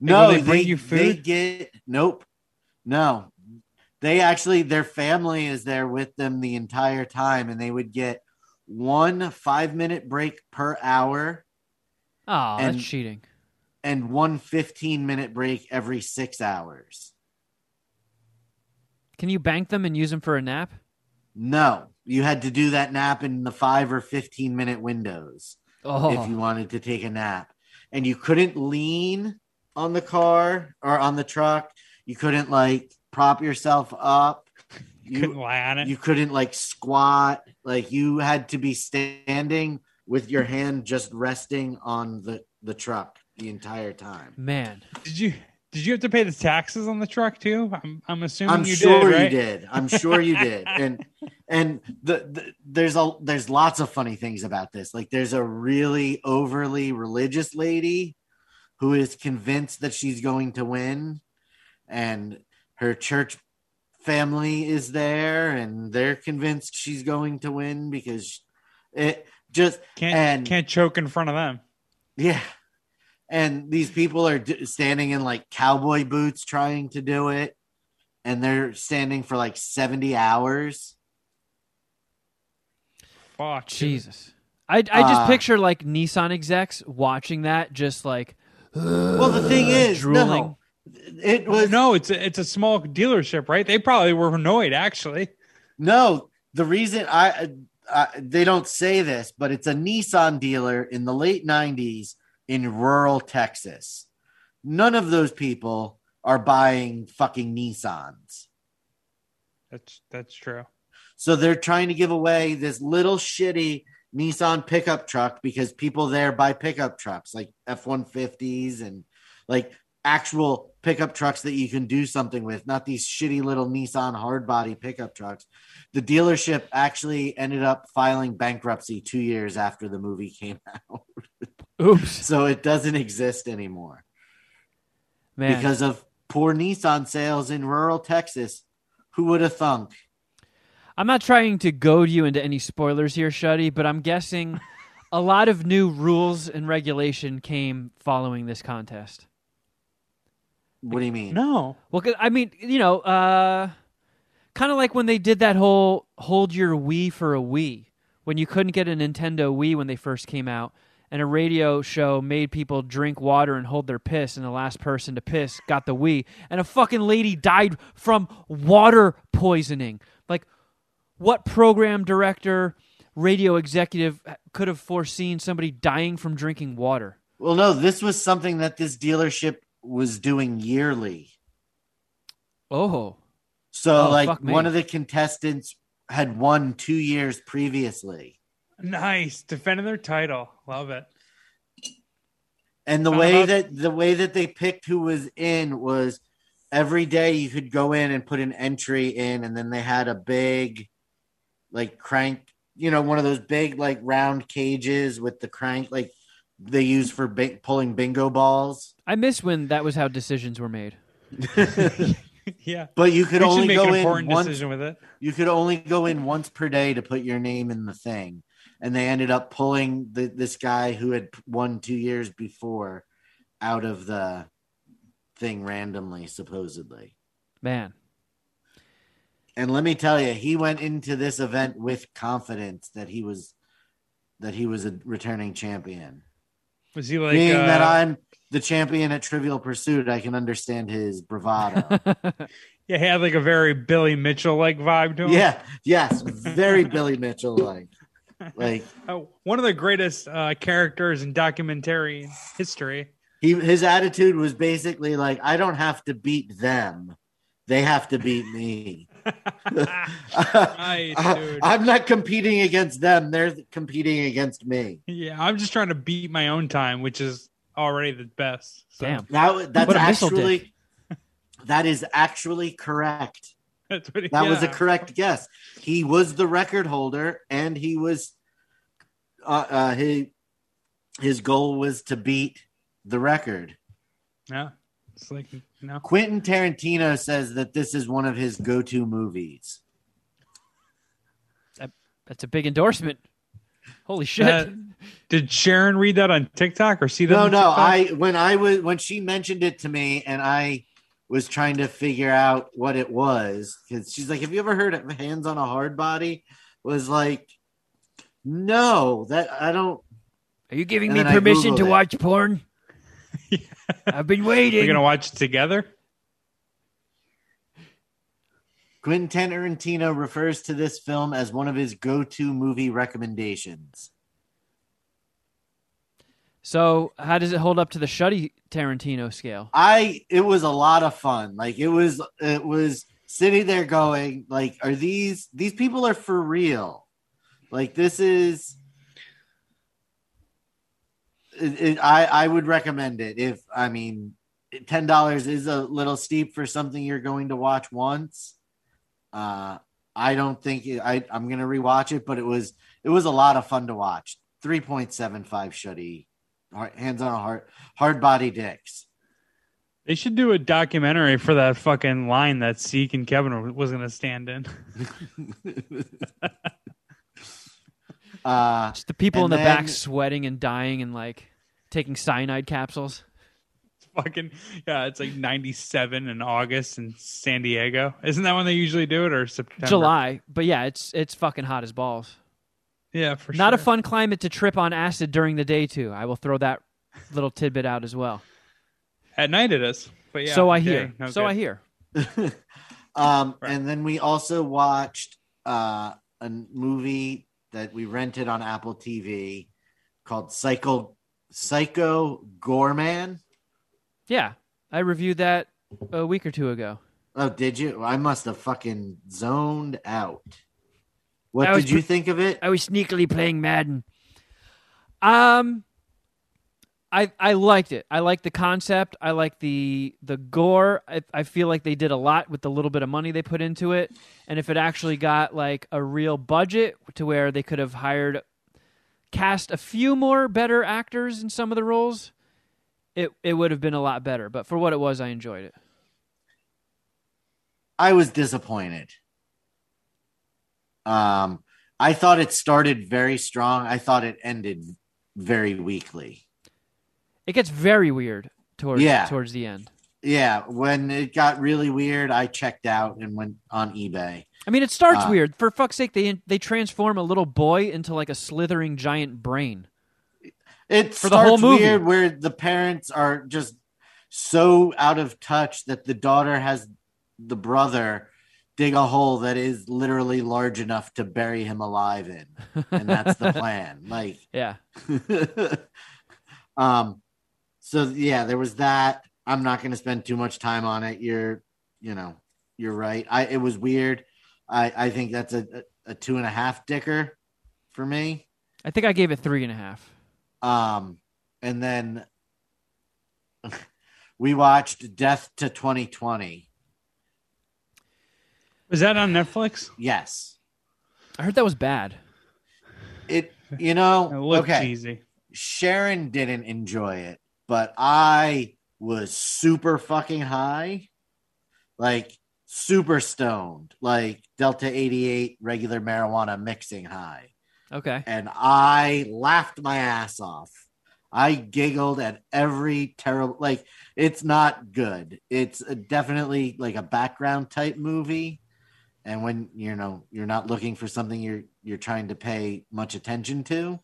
No will they they, bring you they get nope. No. They actually their family is there with them the entire time and they would get one five minute break per hour. Oh, And- that's cheating. and one 15 minute break every six hours. Can you bank them and use them for a nap? No, you had to do that nap in the five or 15 minute windows Oh, if you wanted to take a nap. And you couldn't lean on the car or on the truck. You couldn't like prop yourself up. You Couldn't You, lie on it. you couldn't like squat. Like you had to be standing with your hand just resting on the, the truck the entire time. man. did you did you have to pay the taxes on the truck too? I'm I'm assuming I'm you sure did, right? you did. I'm sure you did. And and the, the there's a there's lots of funny things about this. Like there's a really overly religious lady who is convinced that she's going to win, and her church family is there, and they're convinced she's going to win because it just Can't and can't choke in front of them. yeah. And these people are d- standing in like cowboy boots trying to do it. And they're standing for like 70 hours. Fuck. Jesus. I, I just Uh, picture like Nissan execs watching that, just like. Well, the thing uh, is, drooling. no, it was No, it's a, it's a small dealership, right? They probably were annoyed actually. no. The reason I, I they don't say this, but it's a Nissan dealer in the late 90s in rural Texas. None of those people are buying fucking Nissans. That's that's true. So they're trying to give away this little shitty Nissan pickup truck because people there buy pickup trucks like F 150s and like actual pickup trucks that you can do something with, not these shitty little Nissan hard body pickup trucks. The dealership actually ended up filing bankruptcy two years after the movie came out. Oops, so it doesn't exist anymore man. because of poor Nissan sales in rural Texas. Who would have thunk? I'm not trying to goad you into any spoilers here, Shuddy, but I'm guessing a lot of new rules and regulation came following this contest. What do you mean? No. Well, I mean, you know, uh, kind of like when they did that whole hold your Wii for a Wii, when you couldn't get a Nintendo Wii when they first came out, and a radio show made people drink water and hold their piss, and the last person to piss got the Wii, and a fucking lady died from water poisoning. Like, what program director, radio executive could have foreseen somebody dying from drinking water? Well, no, this was something that this dealership was doing yearly. Oh, So, Oh, like, one of the contestants had won two years previously. Nice. Defending their title. Love it. And the How way about- that the way that they picked who was in was every day you could go in and put an entry in, and then they had a big, like crank, you know, one of those big like round cages with the crank, like they use for bi- pulling bingo balls. I miss when that was how decisions were made. yeah. but you could we only make go an in important once. decision with it. You could only go in once per day to put your name in the thing, and they ended up pulling the, this guy who had won two years before out of the thing randomly, supposedly. Man, And let me tell you, he went into this event with confidence that he was that he was a returning champion. Was he like Being uh, that I'm the champion at Trivial Pursuit, I can understand his bravado. Yeah, he had like a very Billy Mitchell like vibe to him. yeah, yes, very Billy Mitchell like. Like Oh, one of the greatest uh, characters in documentary history. he his attitude was basically like, I don't have to beat them. They have to beat me. Nice, dude. I'm not competing against them. They're competing against me. Yeah, I'm just trying to beat my own time, which is already the best. So damn. That, that's What actually that is actually correct. That's what he, That was a correct guess. He was the record holder, and he was uh, uh, he his goal was to beat the record. Yeah, it's like you know, Quentin Tarantino says that this is one of his go-to movies. That's a big endorsement. Holy shit. Uh, did Sharon read that on TikTok or see that? No, no. TikTok? I when I was when she mentioned it to me, and I was trying to figure out what it was because she's like, "Have you ever heard of Hands on a Hard Body?" Was like, no, that I don't. Are you giving and me permission to it. watch porn? I've been waiting. we're gonna watch it together. Quentin Tarantino refers to this film as one of his go-to movie recommendations. So, how does it hold up to the Shuddy Tarantino scale? I it was a lot of fun. Like it was it was sitting there going like are these these people are for real. Like this is it, it, I I would recommend it if I mean ten dollars is a little steep for something you're going to watch once. Uh I don't think it, I I'm gonna rewatch it, but it was it was a lot of fun to watch. Three point seven five shuddy, Hard- hands on a hard hard body dicks. They should do a documentary for that fucking line that Seek and Kevin was gonna stand in. uh Just the people in And the back sweating and dying and like taking cyanide capsules. fucking yeah, it's like '97 in August in San Diego. Isn't that when they usually do it or September? July, but yeah, it's it's fucking hot as balls. Yeah, for sure. Not sure. a fun climate to trip on acid during the day too. I will throw that little tidbit out as well. At night it is. But yeah, so I yeah, hear. no so good. I hear. um Right. and then we also watched uh a movie that we rented on Apple TV called Psycho Psycho Goreman. Yeah, I reviewed that a week or two ago. Oh, did you? I must have fucking zoned out. What I was did you think of it? I was sneakily playing Madden. Um, I I liked it. I like the concept. I like the the gore. I, I feel like they did a lot with the little bit of money they put into it. And if it actually got like a real budget to where they could have hired cast a few more better actors in some of the roles, it it would have been a lot better. But for what it was, I enjoyed it. I was disappointed. Um, I thought it started very strong. I thought it ended very weakly. It gets very weird towards Yeah. towards the end. Yeah, when it got really weird, I checked out and went on eBay. I mean, it starts Uh, weird. For fuck's sake, they they transform a little boy into like a slithering giant brain. It For the whole starts movie. weird where the parents are just so out of touch that the daughter has the brother dig a hole that is literally large enough to bury him alive in, and that's the plan. Like, Yeah. um, so yeah, there was that. I'm not going to spend too much time on it. You're, you know, you're right. I it was weird. I I think that's a a, a two and a half dicker for me. I think I gave it three and a half. Um, and then we watched Death to 2020. Was that on Netflix? Yes, I heard that was bad. it. You It know, looked okay. cheesy. Sharon didn't enjoy it, but I was super fucking high, like super stoned, like Delta 88 regular marijuana mixing high. Okay. and I laughed my ass off. I giggled at every terrible like it's not good. It's a- definitely like a background type movie. And when you know you're not looking for something you're you're trying to pay much attention to.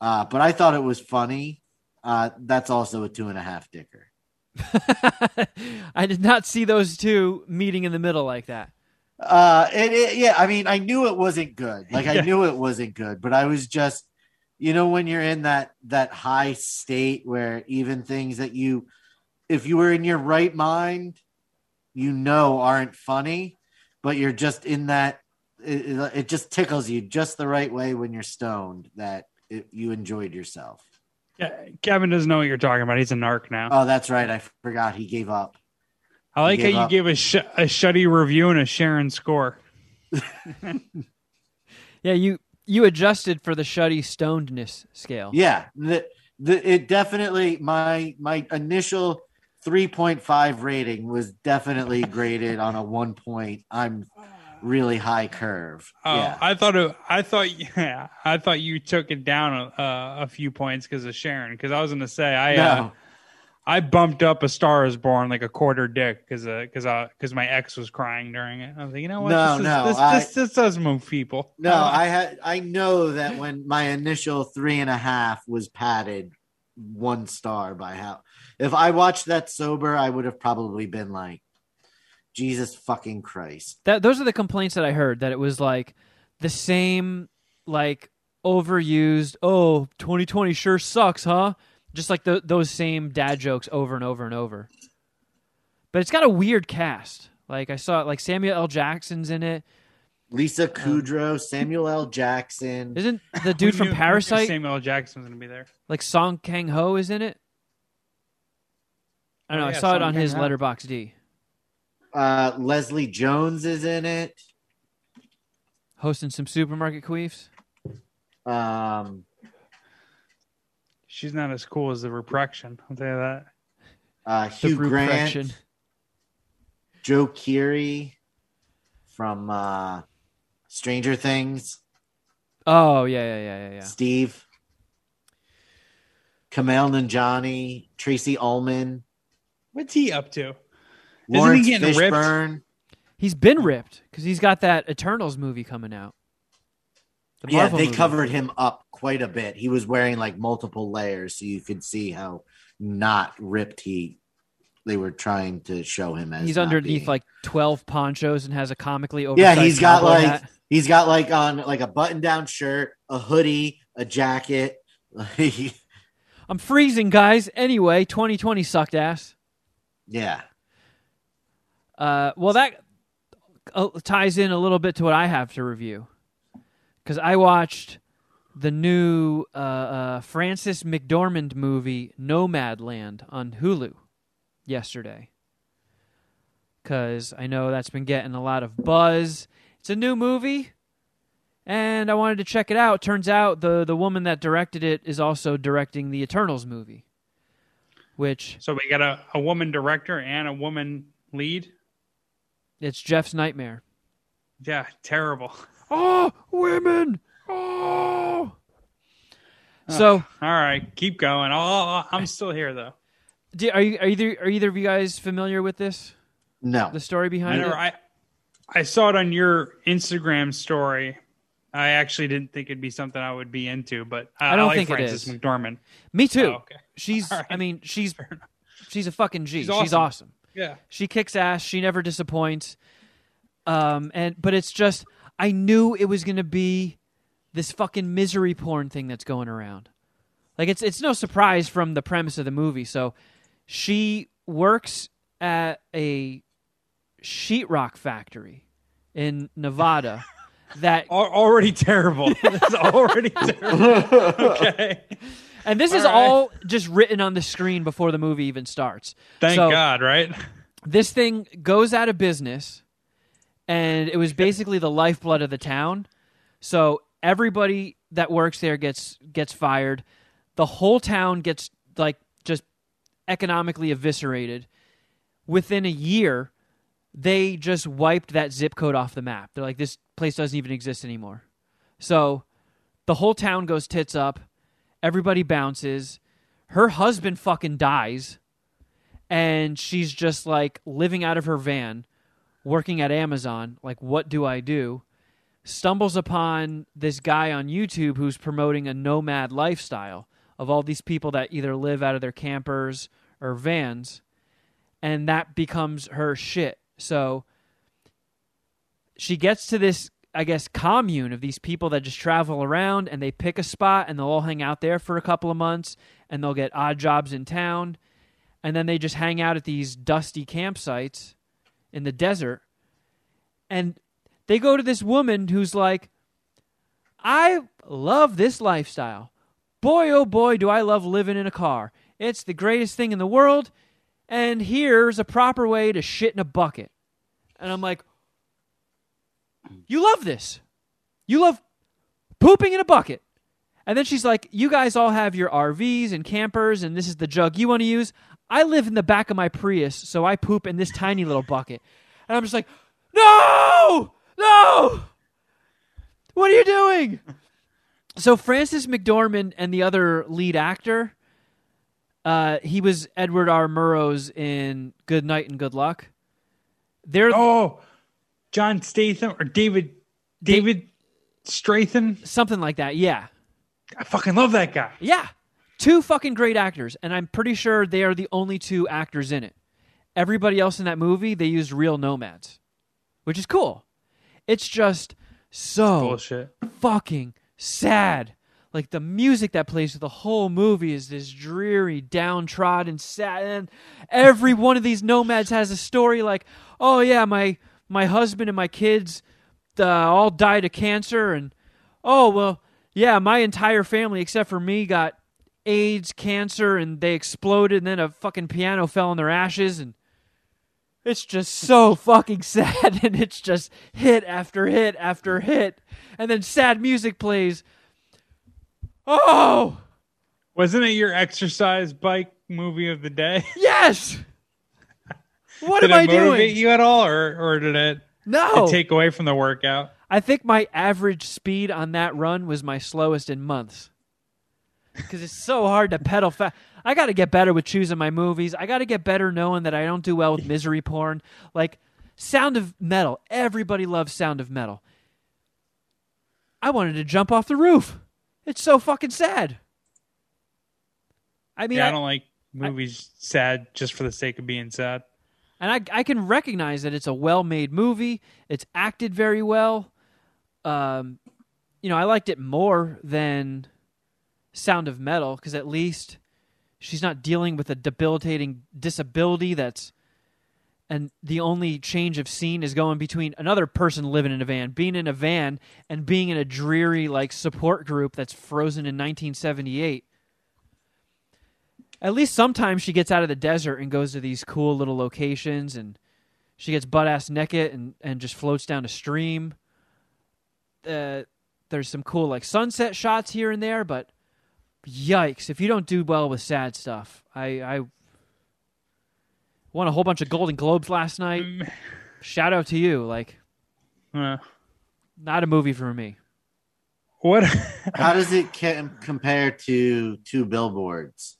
Uh, but I thought it was funny. Uh, that's also a two and a half dicker. I did not see those two meeting in the middle like that. Uh, it, it, yeah, I mean, I knew it wasn't good. Like I knew it wasn't good, but I was just, you know, when you're in that that high state where even things that you, if you were in your right mind, you know aren't funny, but you're just in that. It, it- it just tickles you just the right way when you're stoned that it, you enjoyed yourself. Yeah, Kevin doesn't know what you're talking about. He's a narc now. Oh, that's right. I forgot he gave up. I like how you up. gave a, sh- a Shuddy review and a Sharon score. Yeah, you you adjusted for the shuddy stonedness scale. Yeah, the, the it definitely my my initial 3.5 rating was definitely graded on a 1 point. I'm really high curve. Oh, yeah. I thought it, I thought yeah, I thought you took it down a, a, a few points because of Sharon. Because I was gonna say I uh. I bumped up a Star is Born like a quarter dick because because uh, because my ex was crying during it. I was like, you know what? No, this, is, no, this, I- this this does move people. No, I had I know that when my initial three and a half was padded one star by how if I watched that sober, I would have probably been like, Jesus fucking Christ. That those are the complaints that I heard that it was like the same like overused, oh, 2020 sure sucks, huh? Just like the, those same dad jokes over and over and over. But it's got a weird cast. Like I saw like Samuel L. Jackson's in it. Lisa um, Kudrow, Samuel L. Jackson. Isn't the dude from knew Parasite Samuel L. Jackson's gonna be there. like Song Kang Ho is in it? I don't Oh, know. I yeah, saw it Song on his Kang Ho. letterbox D. Uh, Leslie Jones is in it. Hosting some supermarket queefs. Um, She's not as cool as the reproduction. I'll tell you that. uh, The Hugh Grant, repression. Joe Keery from uh, Stranger Things, Oh yeah, yeah, yeah, yeah, yeah. Steve, Kumail Nanjiani, Tracey Ullman, What's he up to? He Lawrence getting ripped? Fishburne. He's been ripped because he's got that Eternals movie coming out. The Yeah, Marvel they movie. covered him up quite a bit. He was wearing like multiple layers, so you could see how not ripped he. They were trying to show him as He's underneath being. like twelve ponchos and has a comically yeah. He's got like hat. he's got like on like a button down shirt, a hoodie, a jacket. I'm freezing, guys. Anyway, 2020 sucked ass. yeah, Uh, well, that uh, ties in a little bit to what I have to review because I watched the new uh, uh, Frances McDormand movie Nomadland on Hulu yesterday because I know that's been getting a lot of buzz. It's a new movie. and I wanted to check it out. Turns out the the woman that directed it is also directing the Eternals movie, which So we got a, a woman director and a woman lead. It's Jeff's nightmare. Yeah, terrible. Oh, women! Oh. So, All right, keep going. I'll, I'm still here though. do, are you are either are either of you guys familiar with this? No. The story I behind never, it? I I saw it on your Instagram story. I actually didn't think it'd be something I would be into, but I, I don't like think it Frances is. McDormand. Me too. Oh, okay. She's All right. I mean, she's she's a fucking G. She's She's awesome. Yeah. She kicks ass. She never disappoints. Um, and but it's just I knew it was gonna be this fucking misery porn thing that's going around. Like it's it's no surprise from the premise of the movie. So she works at a sheetrock factory in Nevada that Al- already terrible. It's already terrible. Okay. And this is All right. all just written on the screen before the movie even starts. Thank So- God, right? this thing goes out of business and it was basically the lifeblood of the town. So everybody that works there gets gets fired. The whole town gets like just economically eviscerated. Within a year they just wiped that zip code off the map. They're like this place doesn't even exist anymore. So the whole town goes tits up everybody bounces. Her husband fucking dies. And she's just like living out of her van working at Amazon. Like what do I do? Stumbles upon this guy on YouTube who's promoting a nomad lifestyle of all these people that either live out of their campers or vans. And that becomes her shit. So she gets to this I guess commune of these people that just travel around and they pick a spot and they'll all hang out there for a couple of months and they'll get odd jobs in town. And then they just hang out at these dusty campsites in the desert. And they go to this woman who's like i love this lifestyle. Boy oh boy do i love living in a car. It's the greatest thing in the world. And here's a proper way to shit in a bucket. And i'm like you love this you love pooping in a bucket and then she's like, You guys all have your RVs and campers, and this is the jug you want to use. I live in the back of my Prius, so I poop in this tiny little bucket. And I'm just like, No! No! What are you doing? So Frances McDormand and the other lead actor, uh, he was Edward R. Murrows in Good Night and Good Luck. They're Oh, John Statham or David David Strathairn. something like that, yeah. I fucking love that guy. Yeah. Two fucking great actors, and I'm pretty sure they are the only two actors in it. Everybody else in that movie, they used real nomads, which is cool. It's just so Bullshit. fucking sad. Like the music that plays through the whole movie is this dreary, downtrodden, sad. And every one of these nomads has a story like, "Oh yeah, my my husband and my kids uh, all died of cancer, and oh well, yeah, my entire family except for me got AIDS, cancer, and they exploded, and then a fucking piano fell on their ashes, and it's just so fucking sad, and it's just hit after hit after hit, and then sad music plays. Oh Wasn't it your exercise bike movie of the day? yes! What did am I it motivate you at all, or or did it, No, it take away from the workout? I think my average speed on that run was my slowest in months. Because it's so hard to pedal fast. I got to get better with choosing my movies. I got to get better knowing that I don't do well with misery porn. Like Sound of Metal. Everybody loves Sound of Metal. I wanted to jump off the roof. It's so fucking sad. I mean, yeah, I I- don't like movies sad just for the sake of being sad. And I I can recognize that it's a well made movie. It's acted very well. Um, you know, I liked it more than Sound of Metal because at least she's not dealing with a debilitating disability that's and the only change of scene is going between another person living in a van, being in a van, and being in a dreary like support group that's frozen in 1978. At least sometimes she gets out of the desert and goes to these cool little locations, and she gets butt ass naked and and just floats down a stream. Uh, There's some cool like sunset shots here and there, but yikes! If you don't do well with sad stuff, I I won a whole bunch of Golden Globes last night. Mm, Shout out to you. Like, uh, not a movie for me. what? How does it compare to two billboards?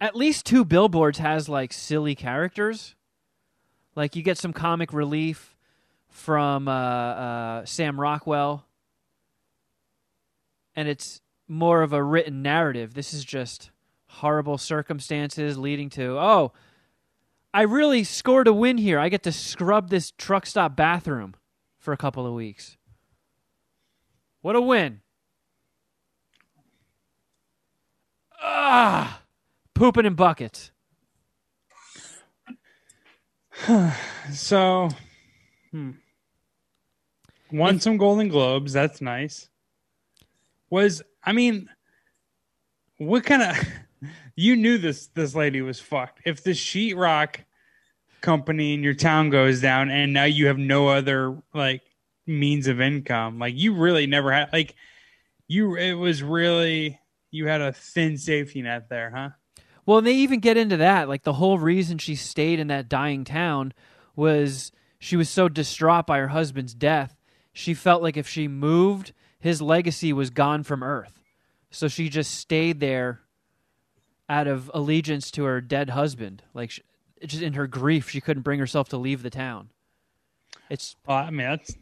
At least two billboards has like silly characters. Like you get some comic relief from uh, uh, Sam Rockwell, and it's more of a written narrative. This is just horrible circumstances leading to oh, I really scored a win here. I get to scrub this truck stop bathroom for a couple of weeks. What a win! Ah, pooping in buckets. so, hmm. won some Golden Globes. That's nice. Was I mean, what kind of? You knew this this lady was fucked. If the sheetrock company in your town goes down, and now you have no other like means of income, like you really never had like you. It was really you had a thin safety net there, huh? Well, and they even get into that. Like the whole reason she stayed in that dying town was she was so distraught by her husband's death. She felt like if she moved, his legacy was gone from Earth. So she just stayed there out of allegiance to her dead husband. Like she, just in her grief, she couldn't bring herself to leave the town. It's Well, I mean, that's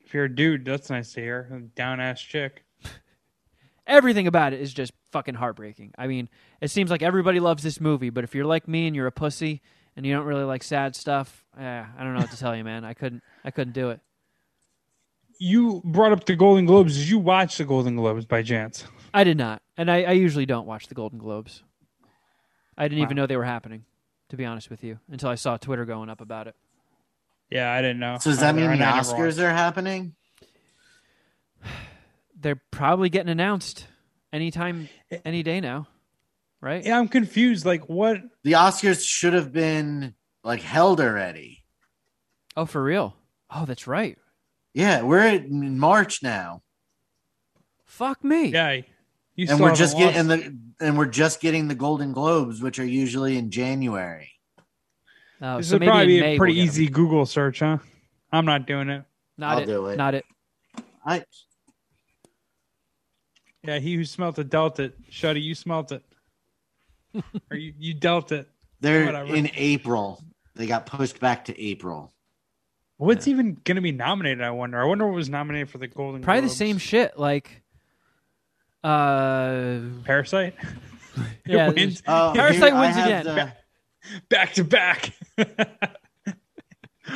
if you're a dude, that's nice to hear. Down ass chick. everything about it is just fucking heartbreaking. I mean, it seems like everybody loves this movie, but if you're like me and you're a pussy and you don't really like sad stuff, eh, I don't know what to tell you, man. I couldn't, I couldn't do it. You brought up the Golden Globes. Did you watch the Golden Globes by chance? I did not, and I, I usually don't watch the Golden Globes. I didn't even know they were happening, to be honest with you, until I saw Twitter going up about it. Yeah, I didn't know. So does that either, mean and the I Oscars are happening? They're probably getting announced anytime, eh, any day now, right? Yeah, I'm confused. Like, what? The Oscars should have been like held already. Oh, for real? Oh, that's right. Yeah, we're in March now, Fuck me. Yeah, you and we're just getting the and we're just getting the Golden Globes, which are usually in January. Oh, This so would probably be May a we'll pretty easy Google search, huh? I'm not doing it. Not I'll it. do it. Not it. I Yeah, he who smelt it dealt it. Shuddy, you smelt it, or you, you dealt it. they're Whatever. in April. They got pushed back to April. What's even going to be nominated? I wonder. I wonder what was nominated for the Golden. Probably the same shit. Like, uh, Parasite. Yeah, wins Oh, Parasite here wins again. the- back to back.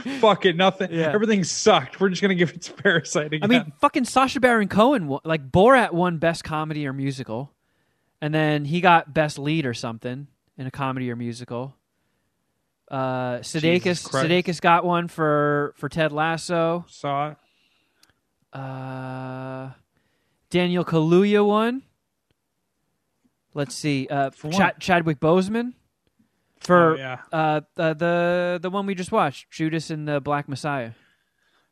Fuck it, nothing. Yeah. Everything sucked. We're just gonna give it to Parasite again. I mean, fucking Sacha Baron Cohen, like Borat won Best Comedy or Musical, and then he got Best Lead or something in a comedy or musical. Uh, Sudeikis. Sudeikis got one for for Ted Lasso. saw it. Uh, Daniel Kaluuya won. Let's see, uh, For Chad- Chadwick Boseman for Oh, yeah. uh, the the the one we just watched, Judas and the Black Messiah.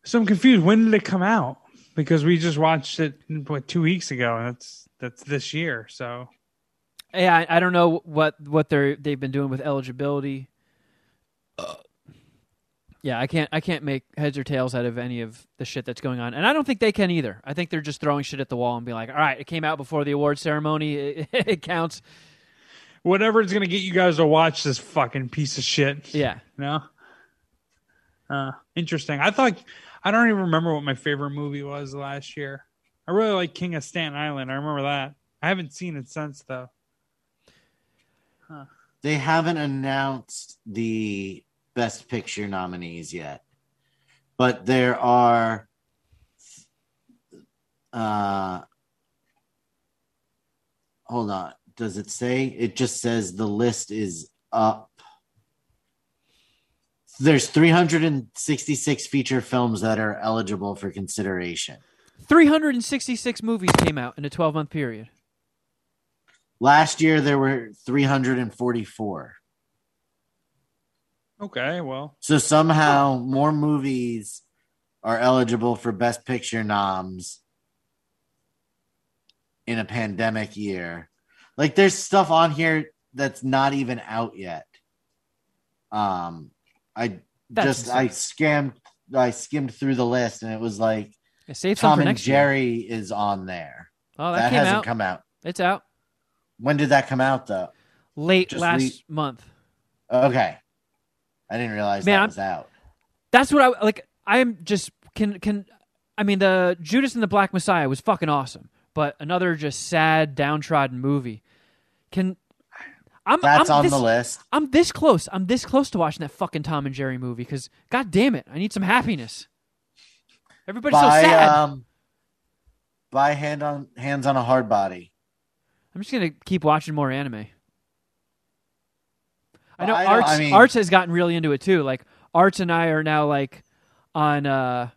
So I'm confused. When did it come out? Because we just watched it what two weeks ago, and that's that's this year. So Yeah, I, I don't know what what they're they've been doing with eligibility. Yeah, I can't I can't make heads or tails out of any of the shit that's going on, and I don't think they can either. I think they're just throwing shit at the wall and being like, "All right, it came out before the award ceremony, it, it counts." Whatever is gonna get you guys to watch this fucking piece of shit. Yeah, No. Uh, interesting. I thought I don't even remember what my favorite movie was last year. I really like King of Staten Island. I remember that. I haven't seen it since though. They haven't announced the Best Picture nominees yet, but there are. Uh, hold on. Does it say? It just says the list is up. There's 366 feature films that are eligible for consideration. three hundred and sixty six movies came out in a twelve month period. Last year there were 344. Okay, well, So somehow more movies are eligible for Best Picture noms in a pandemic year. Like there's stuff on here that's not even out yet. Um I That's just I scammed I skimmed through the list and it was like some Tom and next year. Jerry is on there. Oh, that, that hasn't out. come out. It's out When did that come out though? late Just last re- month. Okay. I didn't realize Man, that I'm- was out. That's what I like. I am just can can. I mean, the Judas and the Black Messiah was fucking awesome, but another just sad, downtrodden movie. Can I'm That's I'm on this, the list. I'm this close. I'm this close to watching that fucking Tom and Jerry movie because, god damn it, I need some happiness. Everybody's so sad. um by hand on hands on a hard body. I'm just gonna keep watching more anime. I know I know- Arts I mean- Arts has gotten really into it too. Like Arts and I are now like on uh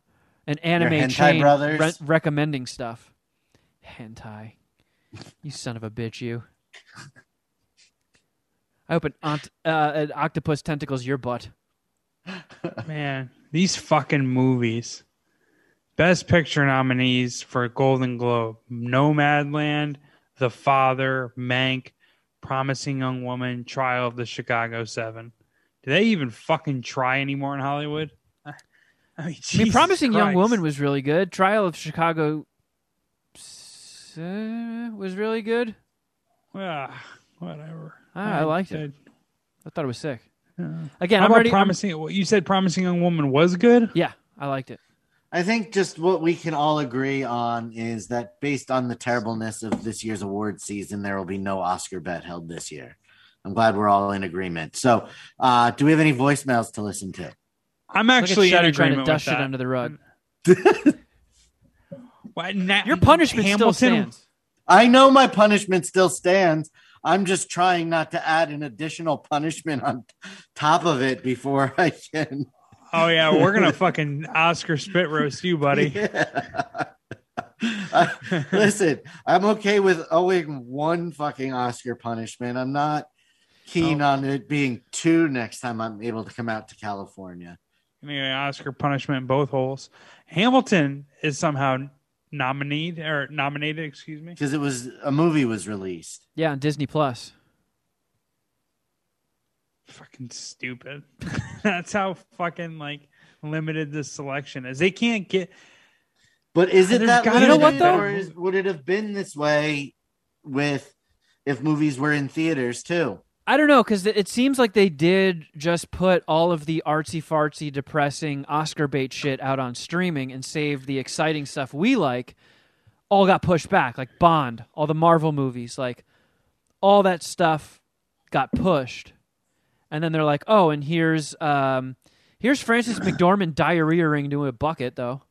an anime chain brothers? re- recommending stuff. Hentai. You son of a bitch, you. I hope an, ont- uh, an octopus tentacles your butt. Man, these fucking movies. Best Picture nominees for Golden Globe: Nomadland, The Father, Mank, Promising Young Woman, Trial of the Chicago Seven. Do they even fucking try anymore in Hollywood? I mean, I mean, Jesus Promising Young Woman was really good. Trial of Chicago uh, was really good. Ah, whatever. Ah, I liked it. I thought it was sick. Again, How I'm about ready. I'm- promising? You said, Promising Young Woman was good. yeah, I liked it. I think just what we can all agree on is that based on the terribleness of this year's award season, there will be no Oscar bet held this year. I'm glad we're all in agreement. So, uh, do we have any voicemails to listen to? I'm Look at actually in trying to dust it under the rug. Why- na- Your punishment Hamilton, still stands. I know my punishment still stands. I'm just trying not to add an additional punishment on top of it before I can. Oh yeah, we're gonna fucking Oscar spit roast you, buddy. I- listen, I'm okay with owing one fucking Oscar punishment. I'm not keen Oh. on it being two next time I'm able to come out to California. Anyway, Oscar punishment in both holes. Hamilton is somehow nominated or nominated, excuse me. Because it was a movie was released. Yeah, on Disney Plus. Fucking stupid. That's how fucking like limited the selection is. They can't get But is it There's that gotta You know what, though? or is, would it have been this way with if movies were in theaters too? I don't know because it seems like they did just put all of the artsy fartsy, depressing Oscar bait shit out on streaming and save the exciting stuff we like. All got pushed back, like Bond, all the Marvel movies, like all that stuff got pushed. And then they're like, "Oh, and here's um, here's Frances McDormand diarrheaing into a bucket, though."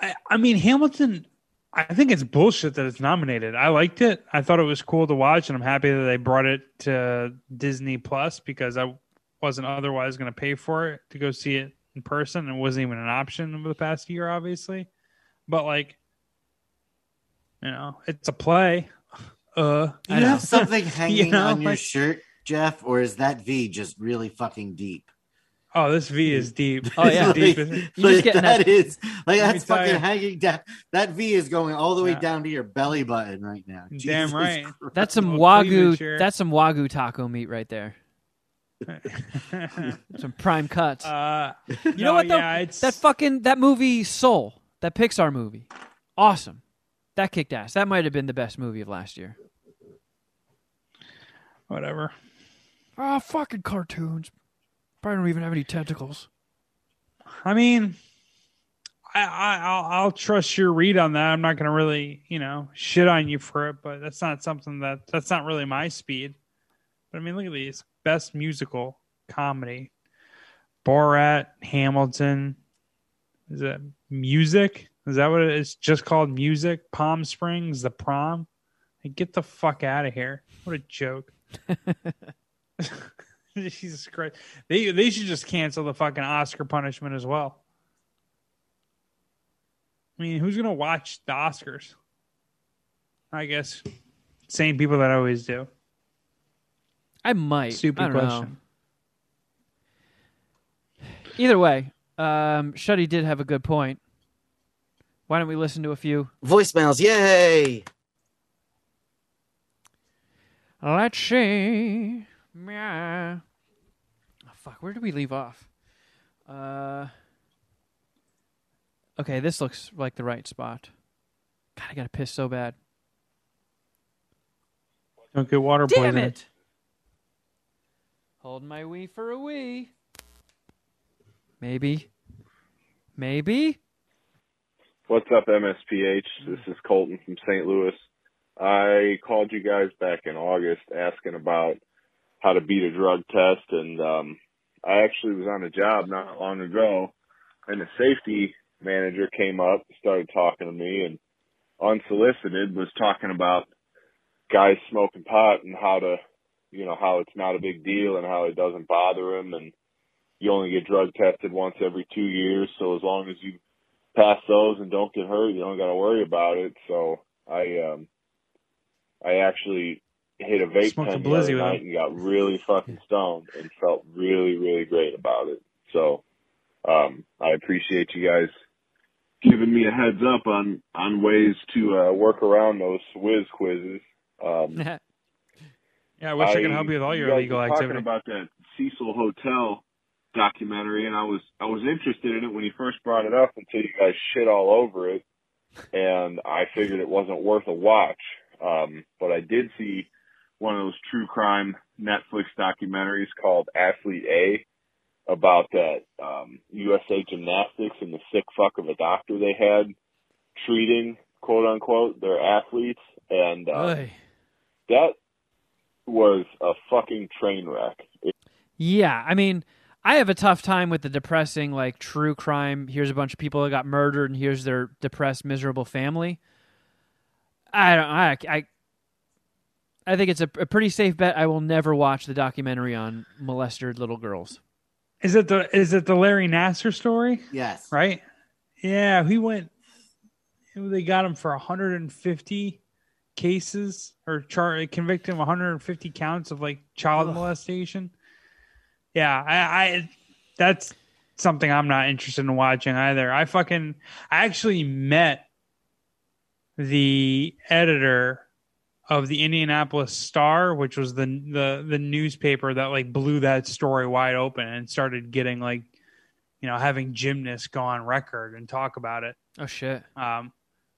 I, I mean Hamilton I think it's bullshit that it's nominated. I liked it. I thought it was cool to watch and I'm happy that they brought it to Disney Plus because I wasn't otherwise going to pay for it to go see it in person. It wasn't even an option over the past year obviously. But like you know, it's a play. Uh you have something hanging know, on your like- shirt, Jeff, or is that V just really fucking deep? Oh, this V is deep. Oh, yeah. It's deep. Like- You're just like, getting that that- is like that's fucking you. hanging down. That V is going all the way Yeah. down to your belly button right now. Damn Jesus right. Christ. That's some Little wagyu. That's some wagyu taco meat right there. Some prime cuts. uh, You know what though? Yeah, it's, That fucking that movie Soul, that Pixar movie, awesome. That kicked ass. That might have been the best movie of last year. whatever. Ah, fucking cartoons. Probably don't even have any tentacles. I mean, I, I I'll, I'll trust your read on that. I'm not going to really, you know, shit on you for it, but that's not something that that's not really my speed. But I mean, look at these best musical comedy: Borat, Hamilton. Is it music? Is that what it is? Just called music? Palm Springs, the prom. Like, get the fuck out of here! What a joke. Jesus Christ. They they should just cancel the fucking Oscar punishment as well. I mean, who's gonna watch the Oscars? I guess same people that I always do. I might. Stupid I don't question. know. Either way, Um, Shuddy did have a good point. Why don't we listen to a few? Voicemails, yay! Let's see. Yeah. Oh, fuck, where did we leave off? Uh. Okay, this looks like the right spot. God, I gotta piss so bad. Don't get water Damn poisoning. it! Hold my wee for a wee. Maybe. Maybe. What's up, MSPH? This is Colton from St. Louis. I called you guys back in August asking about how to beat a drug test, and um, I actually was on a job not long ago, and the safety manager came up, started talking to me, and unsolicited was talking about guys smoking pot and how to, you know, how it's not a big deal and how it doesn't bother them, and you only get drug tested once every two years, so as long as you pass those and don't get hurt, you don't got to worry about it. So I, um, I actually hit a vape Smoked a pen the other night and got really fucking stoned and felt really, really great about it. So, um, I appreciate you guys giving me a heads up on, on ways to, uh, work around those whiz quizzes. Um, Yeah, I wish I, could help you with all your guys illegal were talking activity. about that Cecil Hotel documentary, and I was I was interested in it when you first brought it up until you guys shit all over it, and I figured it wasn't worth a watch. Um, but I did see one of those true crime Netflix documentaries called Athlete A about that um, USA Gymnastics and the sick fuck of a doctor they had treating quote unquote their athletes, and uh, that was a fucking train wreck. It, Yeah, I mean, I have a tough time with the depressing, like true crime. Here's a bunch of people that got murdered, and here's their depressed, miserable family. I don't. I. I, I think it's a, a pretty safe bet. I will never watch the documentary on molested little girls. Is it the is it the Larry Nassar story? Yes. Right? Yeah, he went. They got him for 150 cases, or char convicted him 150 counts of like child molestation. Yeah, I, I that's something I'm not interested in watching either. I fucking I actually met the editor of the Indianapolis Star, which was the the the newspaper that like blew that story wide open and started getting like you know having gymnasts go on record and talk about it. Oh shit! Um,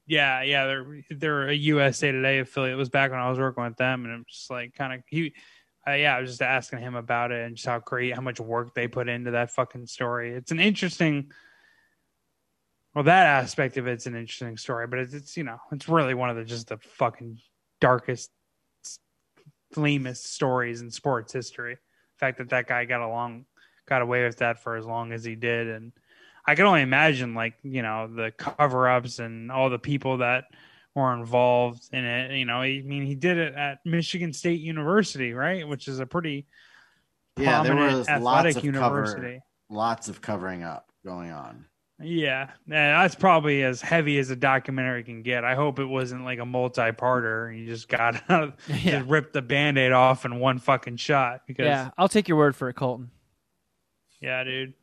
yeah, yeah, they're they're a USA Today affiliate. It was back when I was working with them, and it was just like kind of he. Uh, yeah, I was just asking him about it and just how great, how much work they put into that fucking story. It's an interesting, well, that aspect of it's an interesting story, but it's, it's you know, it's really one of the just the fucking darkest, lamest stories in sports history. The fact that that guy got along, got away with that for as long as he did, and I can only imagine like you know the cover ups and all the people that were involved in it. You know, I mean, he did it at Michigan State University, right, which is a pretty Yeah, there was athletic lots of university. cover, lots of covering up going on. Yeah, yeah, that's probably as heavy as a documentary can get. I hope it wasn't like a multi-parter. You just got Yeah. just ripped the band-aid off in one fucking shot. Because Yeah, I'll take your word for it, Colton. yeah, dude.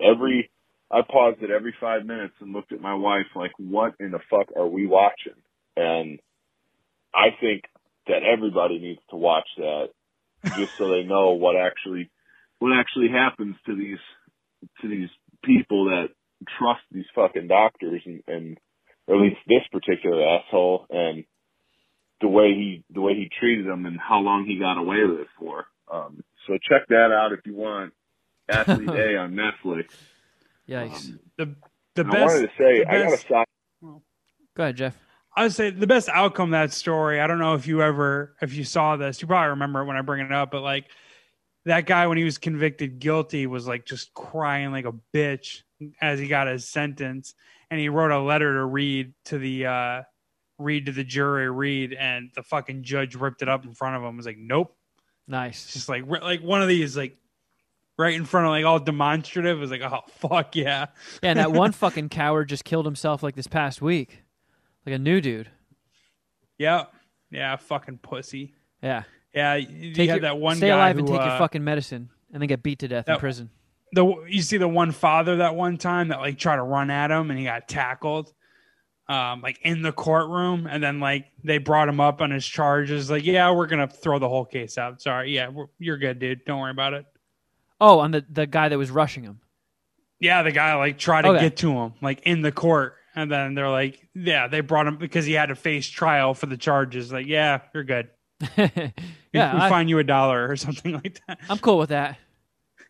every I paused it every five minutes and looked at my wife like, "What in the fuck are we watching?" And I think that everybody needs to watch that just so they know what actually what actually happens to these to these people that trust these fucking doctors and, and or at least this particular asshole and the way he the way he treated them and how long he got away with it for. Um, so check that out if you want. Athlete A on Netflix. Yikes! Um, The the best. I wanted to say the I got a best- side. Go ahead, Jeff. I would say the best outcome of that story. I don't know if you ever, if you saw this, you probably remember it when I bring it up, but like that guy when he was convicted guilty was like just crying like a bitch as he got his sentence, and he wrote a letter to read to the uh read to the jury, read, and the fucking judge ripped it up in front of him. Was like, nope. Nice. just like like one of these like right in front of like all demonstrative. It was like, oh fuck yeah. Yeah, and that one fucking coward just killed himself like this past week, like a new dude. Yeah, yeah, fucking pussy. Yeah. Yeah, you Take had your- that one stay guy alive who, and take uh, your fucking medicine, and then get beat to death in prison. the you see the one father that one time that like tried to run at him and he got tackled um like in the courtroom and then like they brought him up on his charges like yeah we're gonna throw the whole case out. Sorry. Yeah we're, you're good dude. Don't worry about it. Oh, on the the guy that was rushing him. yeah the guy like tried to Okay. get to him like in the court. And then they're like yeah they brought him because he had to face trial for the charges. Like yeah you're good yeah, we I, fine you a dollar or something like that I'm cool with that.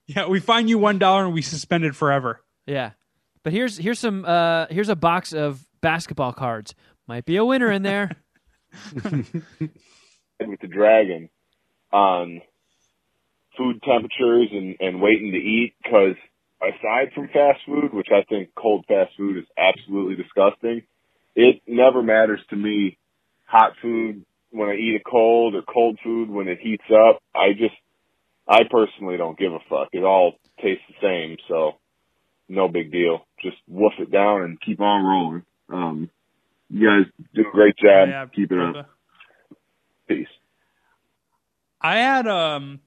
yeah we fine you one dollar and we suspend it forever Yeah, but here's here's some uh here's a box of basketball cards. Might be a winner in there. with the dragon on food temperatures and, and waiting to eat because aside from fast food, which I think cold fast food is absolutely disgusting, it never matters to me hot food when I eat a cold or cold food when it heats up. I just, I personally don't give a fuck. It all tastes the same, so no big deal. Just woof it down and keep on rolling. Um, you guys do a great job. Yeah, Keep it up. Peace. I had um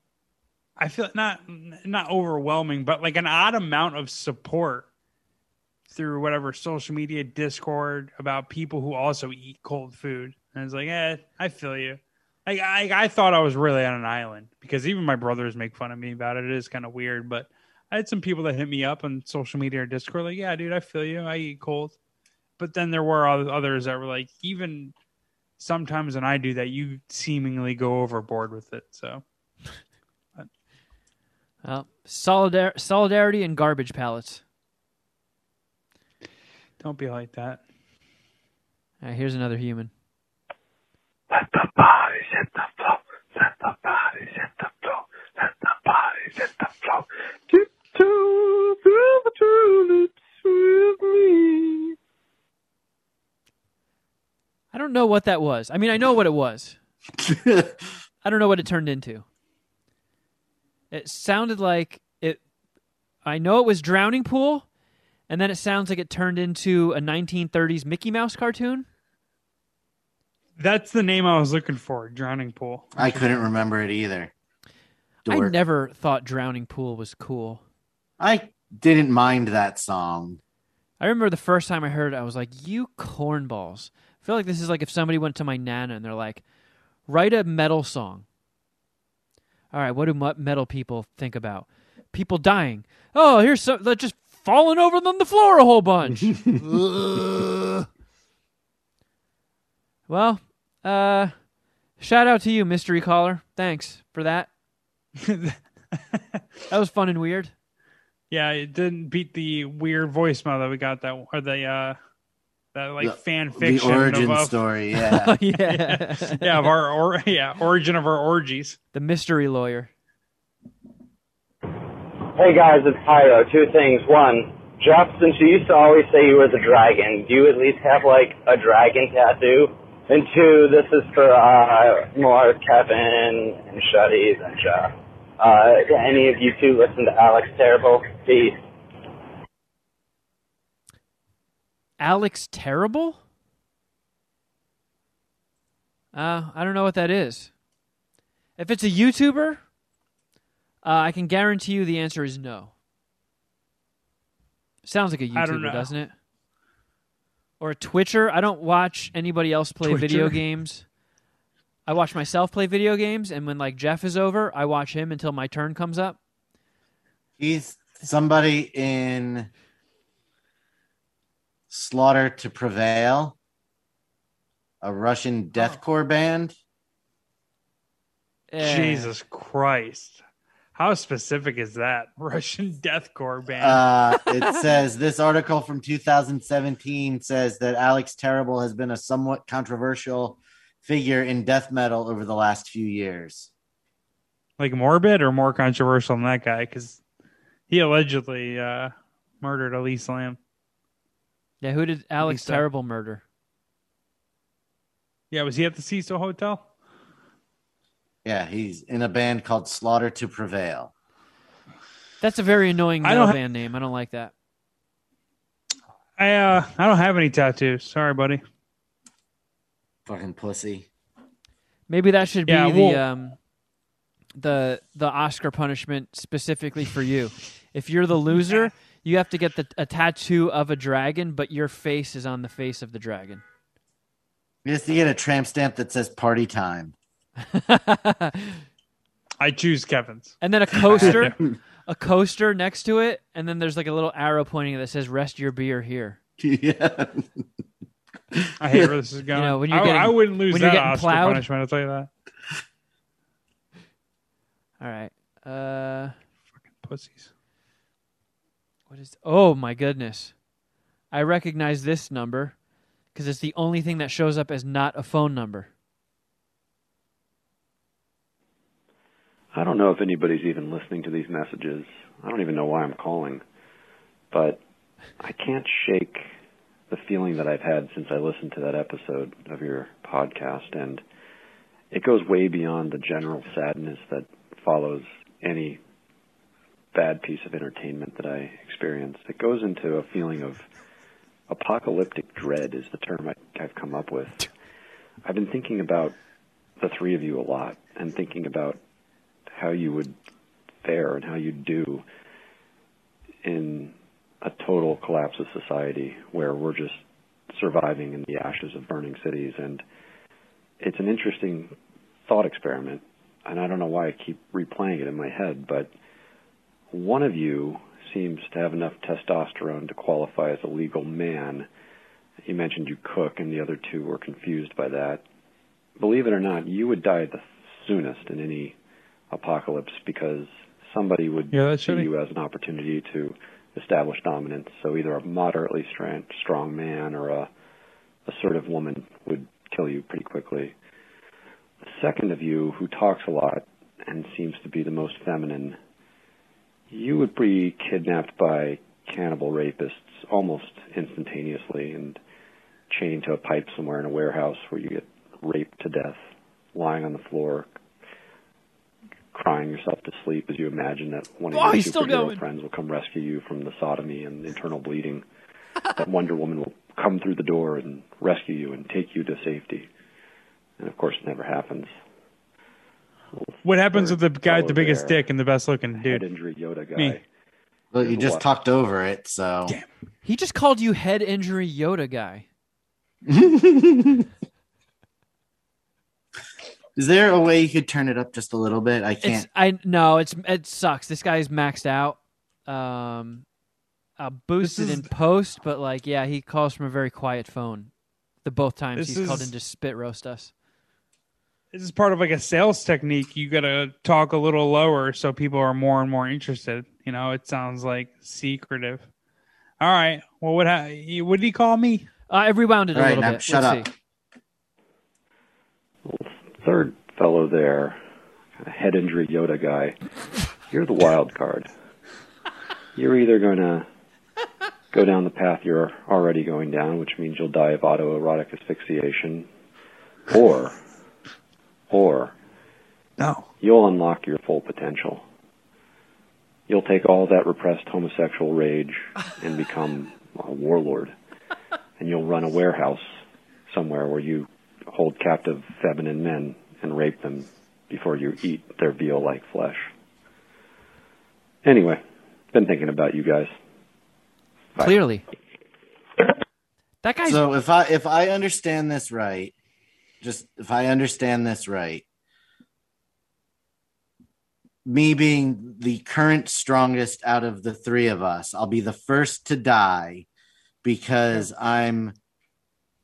I feel not not overwhelming, but like an odd amount of support through whatever social media Discord about people who also eat cold food. And it's like, eh, I feel you. Like I I thought I was really on an island because even my brothers make fun of me about it. It is kind of weird, but I had some people that hit me up on social media or Discord, like, yeah, dude, I feel you. I eat cold. But then there were others that were like, even sometimes when I do that, you seemingly go overboard with it. So Well, solidar- solidarity and garbage pallets. don't be like that. Right, here's another human. Let the bodies hit the floor. Let the bodies hit the floor. Let the bodies hit the floor. Tiptoe through the tulips with me. I don't know what that was. I mean, I know what it was. I don't know what it turned into. It sounded like it. I know it was Drowning Pool, and then it sounds like it turned into a 1930s Mickey Mouse cartoon. That's the name I was looking for. Drowning pool. I couldn't remember it either. I Dork. never thought Drowning Pool was cool. I didn't mind that song. I remember the first time I heard it, I was like, "You cornballs!" I feel like this is like if somebody went to my nana and they're like, "Write a metal song." All right, what do mu- metal people think about? People dying. Oh, here's some they're just falling over on the floor a whole bunch. well, uh, shout out to you, mystery caller. Thanks for that. That was fun and weird. Yeah, it didn't beat the weird voicemail that we got that or the uh that like The- fan The fiction origin of, of story, yeah. Oh yeah, yeah of our or yeah origin of our orgies. the mystery lawyer. Hey guys, it's Pyro. Two things. One, Jeff, since you used to always say you were the dragon, do you at least have like a dragon tattoo? And two, this is for uh, more Kevin and Shuddies and Jeff. Uh, any of you two listen to Alex Terrible? Peace. Alex Terrible? Uh, I don't know what that is. If it's a YouTuber, uh, I can guarantee you the answer is no. Sounds like a YouTuber, doesn't it? Or a Twitcher. I don't watch anybody else play video games. I watch myself play video games, and when like Jeff is over, I watch him until my turn comes up. He's somebody in Slaughter to Prevail, a Russian deathcore band. Eh, Jesus Christ. How specific is that? Russian deathcore band. Uh, it says this article from 2017 says that Alex Terrible has been a somewhat controversial figure in death metal over the last few years. like morbid or more controversial than that guy because he allegedly uh, murdered Elise Lam. Yeah, who did Alex so. Terrible murder? Yeah, was he at the Cecil Hotel? Yeah, he's in a band called Slaughter to Prevail. That's a very annoying I metal don't ha- band name. I don't like that. I uh, I don't have any tattoos. Sorry, buddy. Fucking pussy. Maybe that should be Yeah, the um the the Oscar punishment specifically for you. If you're the loser, you have to get the, a tattoo of a dragon, but your face is on the face of the dragon. You have to get a tramp stamp that says "party time." I choose Kevin's. and then a coaster, a coaster next to it, and then there's like a little arrow pointing that says "Rest your beer here." yeah. I hate where this is going. know, when you're I, getting- I wouldn't lose when you're that getting Oscar plowed. punishment. I'll tell you that. All right. Uh, Pussies. what is? Oh my goodness! I recognize this number because it's the only thing that shows up as not a phone number. I don't know if anybody's even listening to these messages. I don't even know why I'm calling. But I can't shake the feeling that I've had since I listened to that episode of your podcast. And it goes way beyond the general sadness that follows any bad piece of entertainment that I experience. It goes into a feeling of apocalyptic dread, is the term I, I've come up with. I've been thinking about the three of you a lot and thinking about how you would fare and how you'd do in a total collapse of society where we're just surviving in the ashes of burning cities. And it's an interesting thought experiment. And I don't know why I keep replaying it in my head, but one of you seems to have enough testosterone to qualify as a legal man. You mentioned you cook, and the other two were confused by that. Believe it or not, you would die the soonest in any apocalypse because somebody would Yeah, see shitty. you as an opportunity to establish dominance. So either a moderately strong, strong man or a assertive woman would kill you pretty quickly. The second of you, who talks a lot and seems to be the most feminine, you would be kidnapped by cannibal rapists almost instantaneously and chained to a pipe somewhere in a warehouse where you get raped to death, lying on the floor, crying yourself to sleep as you imagine that one of Oh, your superhero friends will come rescue you from the sodomy and internal bleeding. that Wonder Woman will come through the door and rescue you and take you to safety. And of course, it never happens. What happens with the guy with the biggest there, dick and the best looking Head dude? injury Yoda guy. Me. Well, you just What? talked over it, so. He just called you head injury Yoda guy. Is there a way you could turn it up just a little bit? I can't. I no, it's it sucks. This guy's maxed out. Um, I'll boost This it is- in post, but like, yeah, he calls from a very quiet phone. The both times This he's called is- in to spit roast us. This is part of like a sales technique. You got to talk a little lower so people are more and more interested. You know, it sounds like secretive. All right. Well, what ha- what did he call me? Uh, I rewound it a All right, little now bit. shut Let's up. see. Third fellow there, head injury Yoda guy, you're the wild card. You're either going to go down the path you're already going down, which means you'll die of autoerotic asphyxiation, or, or No. you'll unlock your full potential. You'll take all that repressed homosexual rage and become a warlord. And you'll run a warehouse somewhere where you hold captive feminine men and rape them before you eat their veal like flesh. Anyway, been thinking about you guys. Bye. Clearly, that guy's So if I if I understand this right, just if I understand this right, me being the current strongest out of the three of us, I'll be the first to die because I'm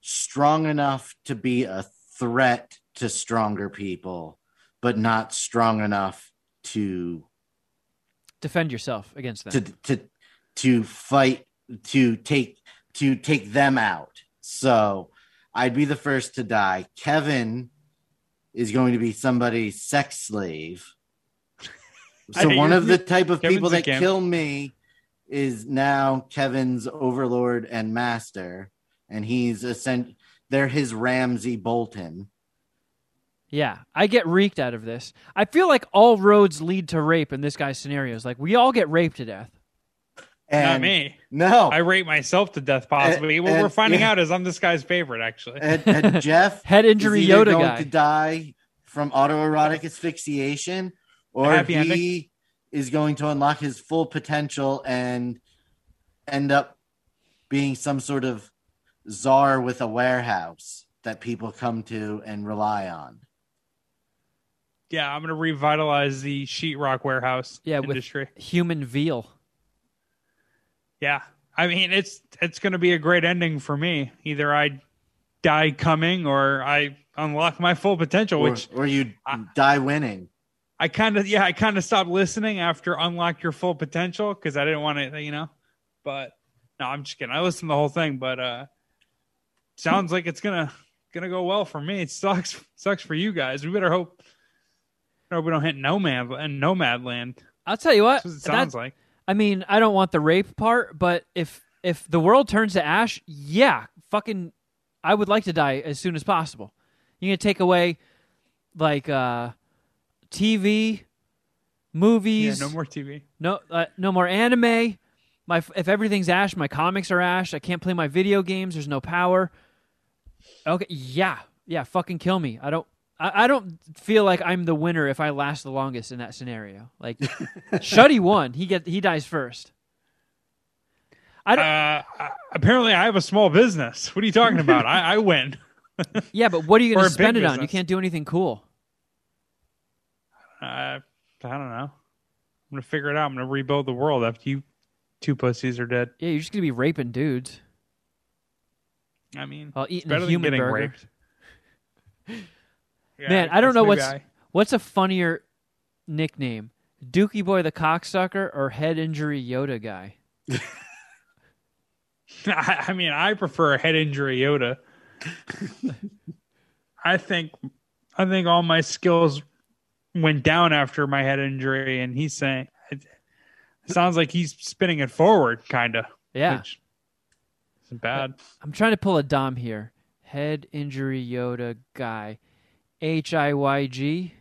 strong enough to be a threat to stronger people, but not strong enough to defend yourself against them. to to to fight to take to take them out. So I'd be the first to die. Kevin is going to be somebody's sex slave. So one of the type of Kevin's people that kill me is now Kevin's overlord and master, and he's ascend. They're his Ramsay Bolton. Yeah, I get reeked out of this. I feel like all roads lead to rape in this guy's scenarios. Like we all get raped to death. And Not me. No, I rate myself to death, possibly. And- what we're finding yeah. out is I'm this guy's favorite, actually. and, and Jeff Head injury is either Yoda going guy. to die from autoerotic asphyxiation, or he ending. is going to unlock his full potential and end up being some sort of czar with a warehouse that people come to and rely on. Yeah, I'm gonna revitalize the sheetrock warehouse Yeah, with industry. human veal. Yeah, I mean it's it's gonna be a great ending for me. Either I die coming or I unlock my full potential, Or, which or you die winning. I kind of yeah I kind of stopped listening after unlock your full potential because I didn't want to you know. But no, I'm just kidding. I listened to the whole thing, but uh, sounds like it's gonna gonna go well for me. It sucks sucks for you guys. We better hope. hope we don't hit nomad and nomad land. I'll tell you what. What it sounds like. I mean, I don't want the rape part, but if if the world turns to ash, yeah, fucking, I would like to die as soon as possible. You're gonna take away like uh TV, movies, Yeah, no more TV. no uh, no more anime. My if everything's ash, my comics are ash. I can't play my video games. There's no power. Okay, yeah, yeah, fucking kill me. I don't. I, I don't feel like I'm the winner if I last the longest in that scenario. Like, Shuddy won. He get he dies first. I don't. Uh, apparently, I have a small business. What are you talking about? I, I win. Yeah, but what are you going to spend it on? You can't do anything cool. Uh, I don't know. I'm gonna figure it out. I'm gonna rebuild the world after you two pussies are dead. Yeah, you're just going to be raping dudes I mean, it's eating better a than human getting burger. raped. Yeah, Man, I don't know what's I- what's a funnier nickname, Dookie Boy the cocksucker or Head Injury Yoda guy. I, I mean, I prefer head injury Yoda. I think, I think all my skills went down after my head injury, and he's saying it sounds like he's spinning it forward, kind of. Yeah. which isn't bad. I'm trying to pull a Dom here. Head Injury Yoda guy, H I Y G.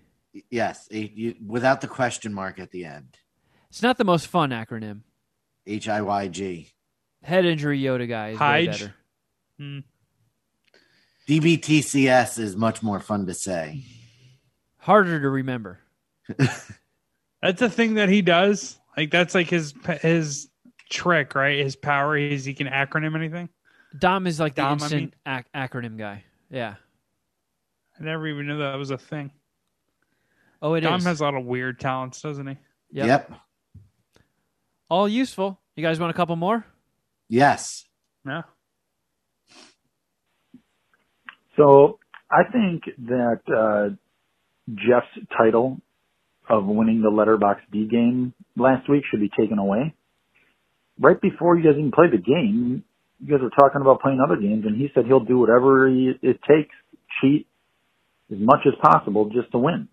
Yes, a- you, without the question mark at the end. It's not the most fun acronym. H I Y G. Head Injury Yoda guy is way better. Hmm. DBTCS is much more fun to say. Harder to remember. That's a thing that he does. Like that's like his his trick, right? His power is he can acronym anything. Dom is like the Dom, I mean. ac- acronym guy. Yeah. I never even knew that was a thing. Oh, it is. Dom has a lot of weird talents, doesn't he? Yep. All useful. You guys want a couple more? Yes. No. So I think that uh, Jeff's title of winning the Letterbox B game last week should be taken away. Right before you guys even played the game, you guys were talking about playing other games, and he said he'll do whatever he, it takes, cheat as much as possible just to win.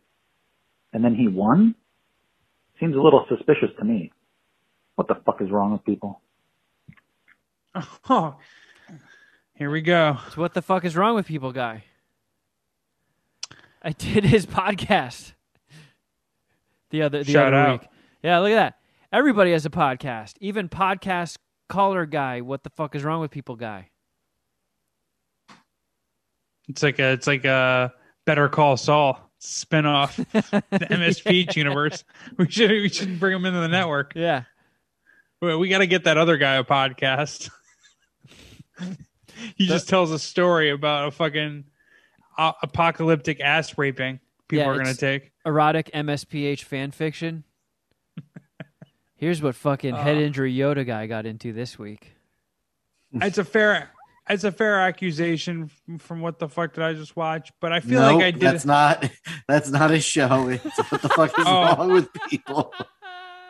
And then he won? Seems a little suspicious to me. What the fuck is wrong with people? Oh, here we go. It's what the fuck is wrong with people, guy. I did his podcast the other the Shout other out. week. Yeah, look at that. Everybody has a podcast. Even podcast caller guy. What the fuck is wrong with people, guy? It's like a it's like a Better Call Saul spinoff, the MS Peach universe. We should we should bring him into the network. Yeah. We, we got to get that other guy a podcast. he just tells a story about a fucking uh, apocalyptic ass raping people Yeah, are gonna take. Erotic MSPH fan fiction. Here's what fucking head Uh. injury Yoda guy got into this week. It's a fair it's a fair accusation from, from what the fuck did I just watch? But I feel Nope, like I did. that's not that's not a show. It's what the fuck is Oh. wrong with people?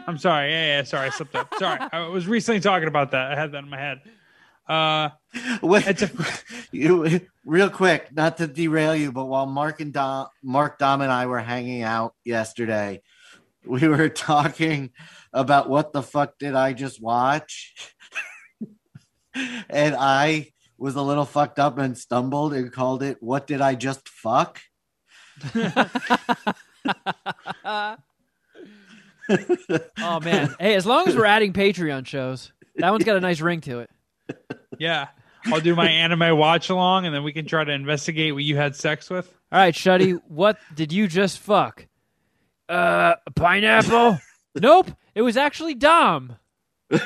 I'm sorry. Yeah, yeah. Sorry, I slipped up. Sorry, I was recently talking about that. I had that in my head. Uh, Wait, you, real quick, not to derail you, but while Mark and Dom, Mark, Dom, and I were hanging out yesterday, we were talking about what the fuck did I just watch, and I was a little fucked up and stumbled and called it "What did I just fuck?" oh man. Hey, as long as we're adding Patreon shows, that one's got a nice ring to it. yeah, I'll do my anime watch along, and then we can try to investigate what you had sex with. All right, Shuddy, what did you just fuck? Uh, pineapple, nope, it was actually Dom. All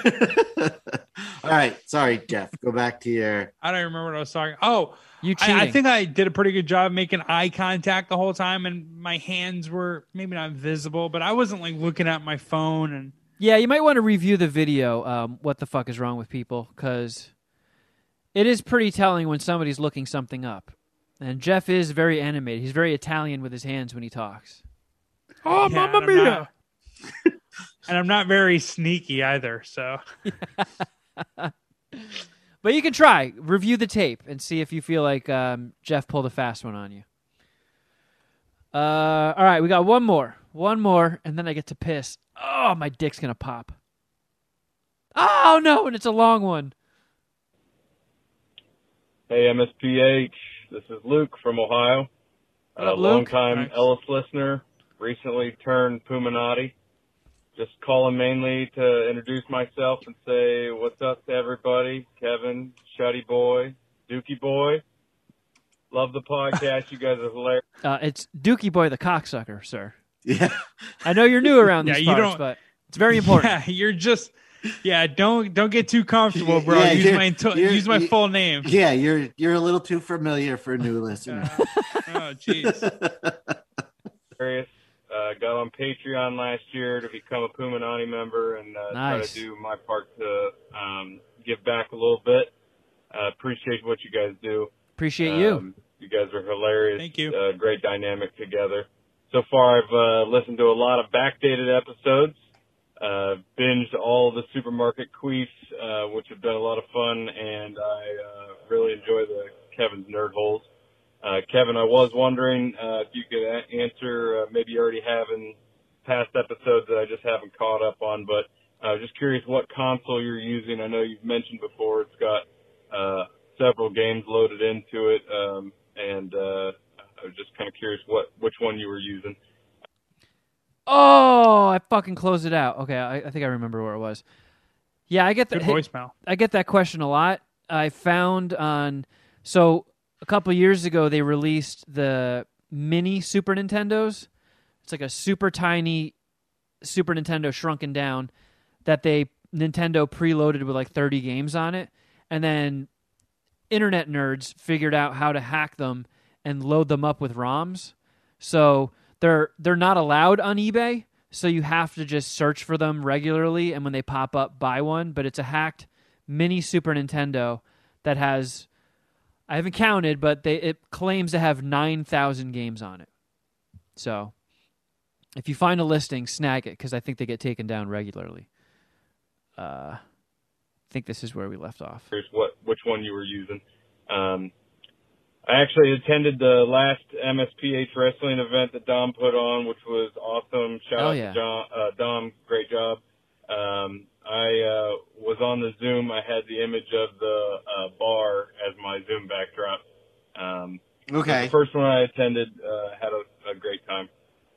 right, sorry, Jeff. Go back to your. I don't remember what I was talking. Oh, You I, I think I did a pretty good job making eye contact the whole time, and my hands were maybe not visible, but I wasn't like looking at my phone. And Yeah, you might want to review the video. Um, what the fuck is wrong with people? Because it is pretty telling when somebody's looking something up. And Jeff is very animated. He's very Italian with his hands when he talks. Oh, Yeah, mamma mia! not- and I'm not very sneaky either. So But you can try review the tape and see if you feel like um, Jeff pulled a fast one on you. Uh, all right, we got one more, one more, and then I get to piss. Oh, my dick's gonna pop. Oh no, and it's a long one. Hey, MSPH. This is Luke from Ohio. What A up, Luke? longtime Nice. Ellis listener, recently turned Puminati. Just calling mainly to introduce myself and say what's up to everybody. Kevin, Shuddy Boy, Dookie Boy. Love the podcast. you guys are hilarious. Uh, it's Dookie Boy the cocksucker, sir. Yeah. I know you're new around Yeah, these you parts, don't- but it's very important. Yeah, you're just yeah. Don't don't get too comfortable, bro. Yeah, use you're- my to- you're- use my full name. Yeah, you're you're a little too familiar for a new listeners. Oh, jeez. Hilarious. Uh, got on Patreon last year to become a Puminati member and uh, try to do my part to um, give back a little bit. Uh, appreciate what you guys do. Appreciate you. Um, you guys are hilarious. Thank you. Uh, great dynamic together. So far, I've uh, listened to a lot of backdated episodes. Uh, binged all the supermarket queefs, uh, which have been a lot of fun, and I uh, really enjoy the Kevin's nerd holes. Uh, Kevin, I was wondering uh, if you could a- answer. Uh, maybe you already have in past episodes that I just haven't caught up on, but I was just curious what console you're using. I know you've mentioned before it's got uh, several games loaded into it, um, and uh, I was just kind of curious what which one you were using. Oh, I fucking closed it out. Okay, I, I think I remember where it was. Yeah, I get that. Good voicemail. I get that question a lot. I found on so a couple years ago they released the mini Super Nintendos. It's like a super tiny Super Nintendo shrunken down that they Nintendo preloaded with like 30 games on it, and then internet nerds figured out how to hack them and load them up with ROMs. So they're they're not allowed on eBay, so you have to just search for them regularly and when they pop up buy one, but it's a hacked mini Super Nintendo that has I haven't counted, but they it claims to have 9,000 games on it. So if you find a listing, snag it cuz I think they get taken down regularly. Uh I think this is where we left off. Curious what which one you were using. Um, I actually attended the last MSPH wrestling event that Dom put on, which was awesome. Shout Hell out yeah. to John, uh, Dom, great job. Um, I uh, was on the Zoom. I had the image of the uh, bar as my Zoom backdrop. Um, Okay. The first one I attended uh, had a, a great time.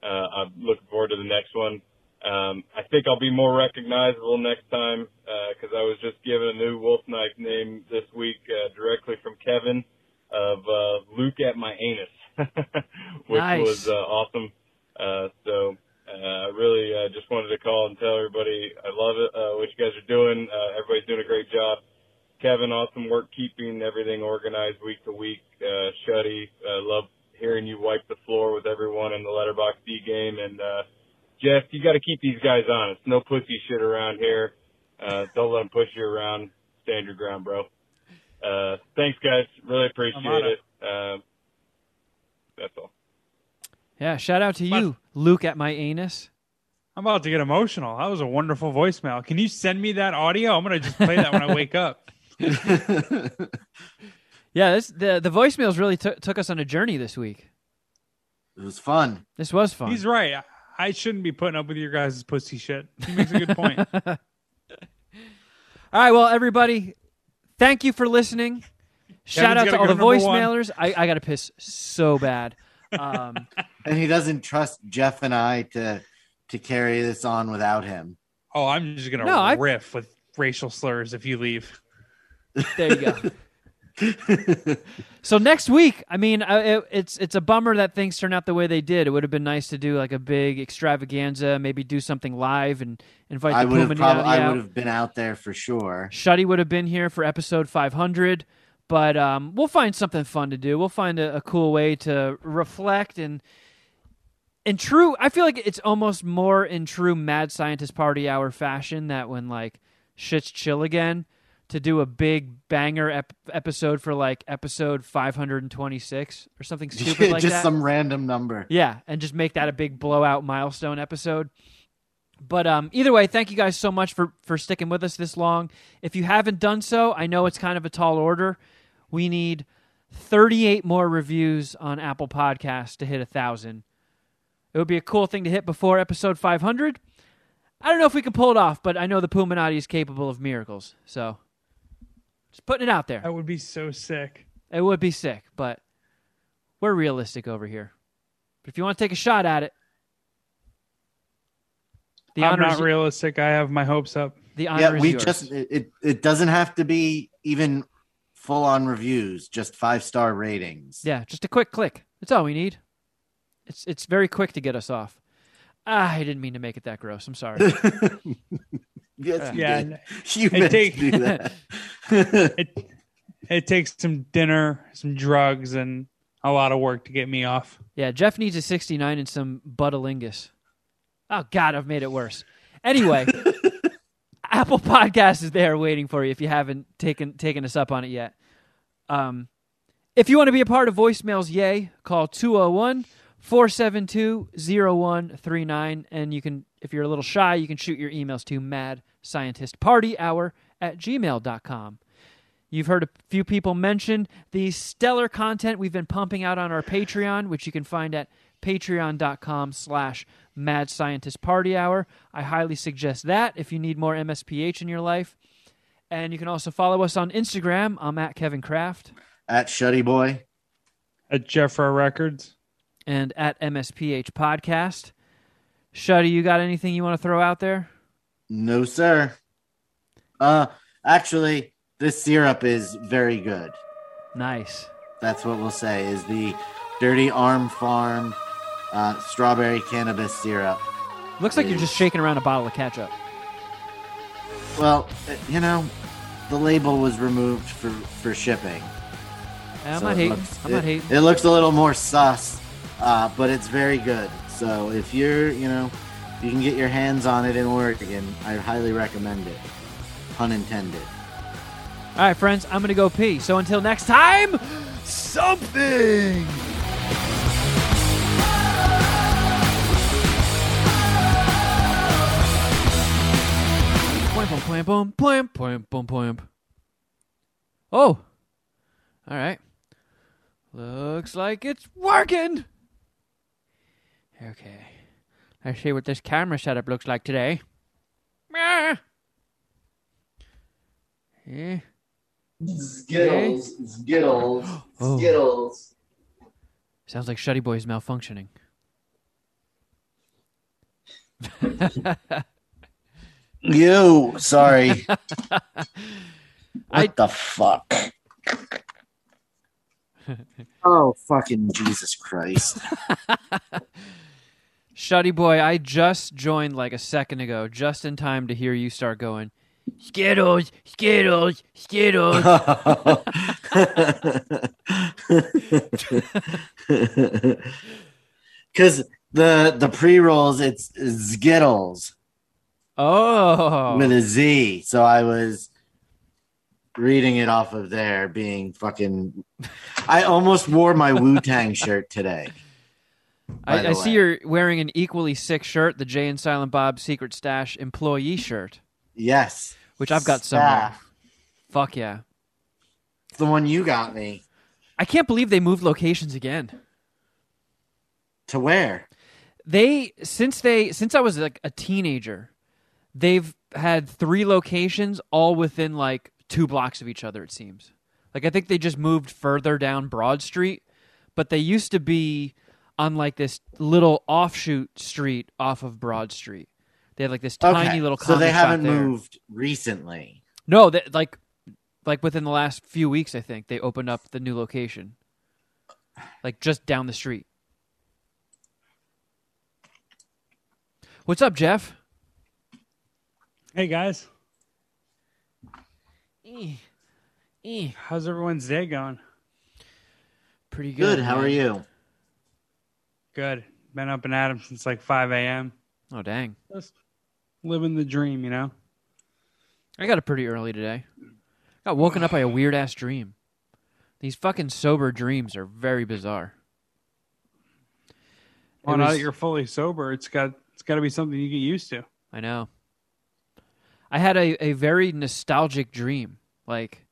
Uh, I'm looking forward to the next one. Um, I think I'll be more recognizable next time because I was just given a new Wolf Knife name this week uh, directly from Kevin of uh, Luke at my anus, which Nice. was uh, awesome. Uh, so uh, I really uh, just wanted to call and tell everybody I love it, uh, what you guys are doing. Uh, everybody's doing a great job. Kevin, awesome work keeping everything organized week to week. Uh, Shuddy, uh, love hearing you wipe the floor with everyone in the Letterboxd game. And, uh, Jeff, you got to keep these guys honest. No pussy shit around here. Uh, don't let them push you around. Stand your ground, bro. Uh, thanks guys. Really appreciate it. Uh, that's all. Yeah, shout out to you, Luke at my anus. I'm about to get emotional. That was a wonderful voicemail. Can you send me that audio? I'm gonna just play that when I wake up. Yeah, this the the voicemails really took took us on a journey this week. It was fun. This was fun. He's right. I- I shouldn't be putting up with your guys' pussy shit. He makes a good point. All right, well, everybody, thank you for listening. Shout Kevin's out to all the number one. voicemailers. I, I got to piss so bad. Um, And he doesn't trust Jeff and I to to carry this on without him. Oh, I'm just gonna No, I- riff with racial slurs if you leave. there you go. So next week, I mean, uh, it, it's it's a bummer that things turned out the way they did. It would have been nice to do like a big extravaganza, maybe do something live and invite I the would have Puminati probably I out. would have been out there for sure. Shuddy would have been here for episode 500, but um, we'll find something fun to do. We'll find a, a cool way to reflect and in true. I feel like it's almost more in true Mad Scientist Party Hour fashion that when like shit's chill again, to do a big banger ep- episode for like episode 526 or something stupid like Just that. some random number. Yeah, and just make that a big blowout milestone episode. But um, either way, thank you guys so much for for sticking with us this long. If you haven't done so, I know it's kind of a tall order. We need 38 more reviews on Apple Podcasts to hit a thousand. It would be a cool thing to hit before episode 500. I don't know if we can pull it off, but I know the Puminati is capable of miracles. So, just putting it out there. That would be so sick. It would be sick, but we're realistic over here. But if you want to take a shot at it, the I'm not realistic. I have my hopes up. the honor Yeah, is we yours. just it, it it doesn't have to be even full on reviews, just five star ratings. yeah, just a quick click. That's all we need. It's it's very quick to get us off. Ah, I didn't mean to make it that gross. I'm sorry. Yes, you Yeah, did. You it meant take- to do that. it it takes some dinner, some drugs, and a lot of work to get me off. yeah, Jeff needs a 69 and some buttalingus. Oh God, I've made it worse. Anyway, Apple Podcast is there waiting for you if you haven't taken taken us up on it yet. Um, if you want to be a part of voicemails, yay, call 201 472 0139. And you can, if you're a little shy, you can shoot your emails to mad scientist party hour at gmail.com. You've heard a few people mention the stellar content we've been pumping out on our Patreon, which you can find at patreon.com slash mad scientist party hour. I highly suggest that if you need more MSPH in your life. And you can also follow us on Instagram. I'm at Kevin Kraft At Shuddy Boy. At Jeffra Records. And at MSPH Podcast. Shuddy, you got anything you want to throw out there? No, sir. Uh actually, this syrup is very good. Nice. That's what we'll say is the Dirty Arm Farm uh, strawberry cannabis syrup. Looks like you're just shaking around a bottle of ketchup. Well, uh, you know, the label was removed for for shipping. I'm So not hating. looks- I'm not it- hating. It looks a little more sus, uh, but it's very good. So if you're, you know, you can get your hands on it in Oregon, I highly recommend it. Pun intended. All right, friends, I'm going to go pee. So until next time, something. Point, point, point, point, point, point. Oh. All right. Looks like it's working. Okay. Let's see what this camera setup looks like today. Meow. Yeah. Eh? Skittles, eh? Skittles, Oh. Skittles. Sounds like Shuddy Boy's malfunctioning. You, sorry. what I- the fuck? oh, fucking Jesus Christ. Shuddy Boy, I just joined like a second ago, just in time to hear you start going, Skittles, Skittles, Skittles. Because the the pre rolls, it's Skittles oh. with a Z. So I was reading it off of there, being fucking. I almost wore my Wu Tang shirt today. I, I see you're wearing an equally sick shirt, the Jay and Silent Bob Secret Stash employee shirt, Yes, which I've got somewhere. Staff. Fuck yeah. It's the one you got me. I can't believe they moved locations again. To where? they since they since I was like a teenager, they've had three locations all within like two blocks of each other. It seems like I think they just moved further down Broad Street, but they used to be on like this little offshoot street off of Broad Street. They had like this tiny little. Okay, little so they haven't there. moved recently. No, that like like within the last few weeks, I think they opened up the new location, like just down the street. What's up, Jeff? Hey guys, Eh, eh. how's everyone's day going? Pretty Good. good. How are you? Good. Been up and at 'em since like 5 a.m. Oh dang! Just living the dream, you know. I got up pretty early today. Got woken up by a weird ass dream. These fucking sober dreams are very bizarre. It Well, now was- that you're fully sober, it's got it's got to be something you get used to. I know. I had a, a very nostalgic dream. Like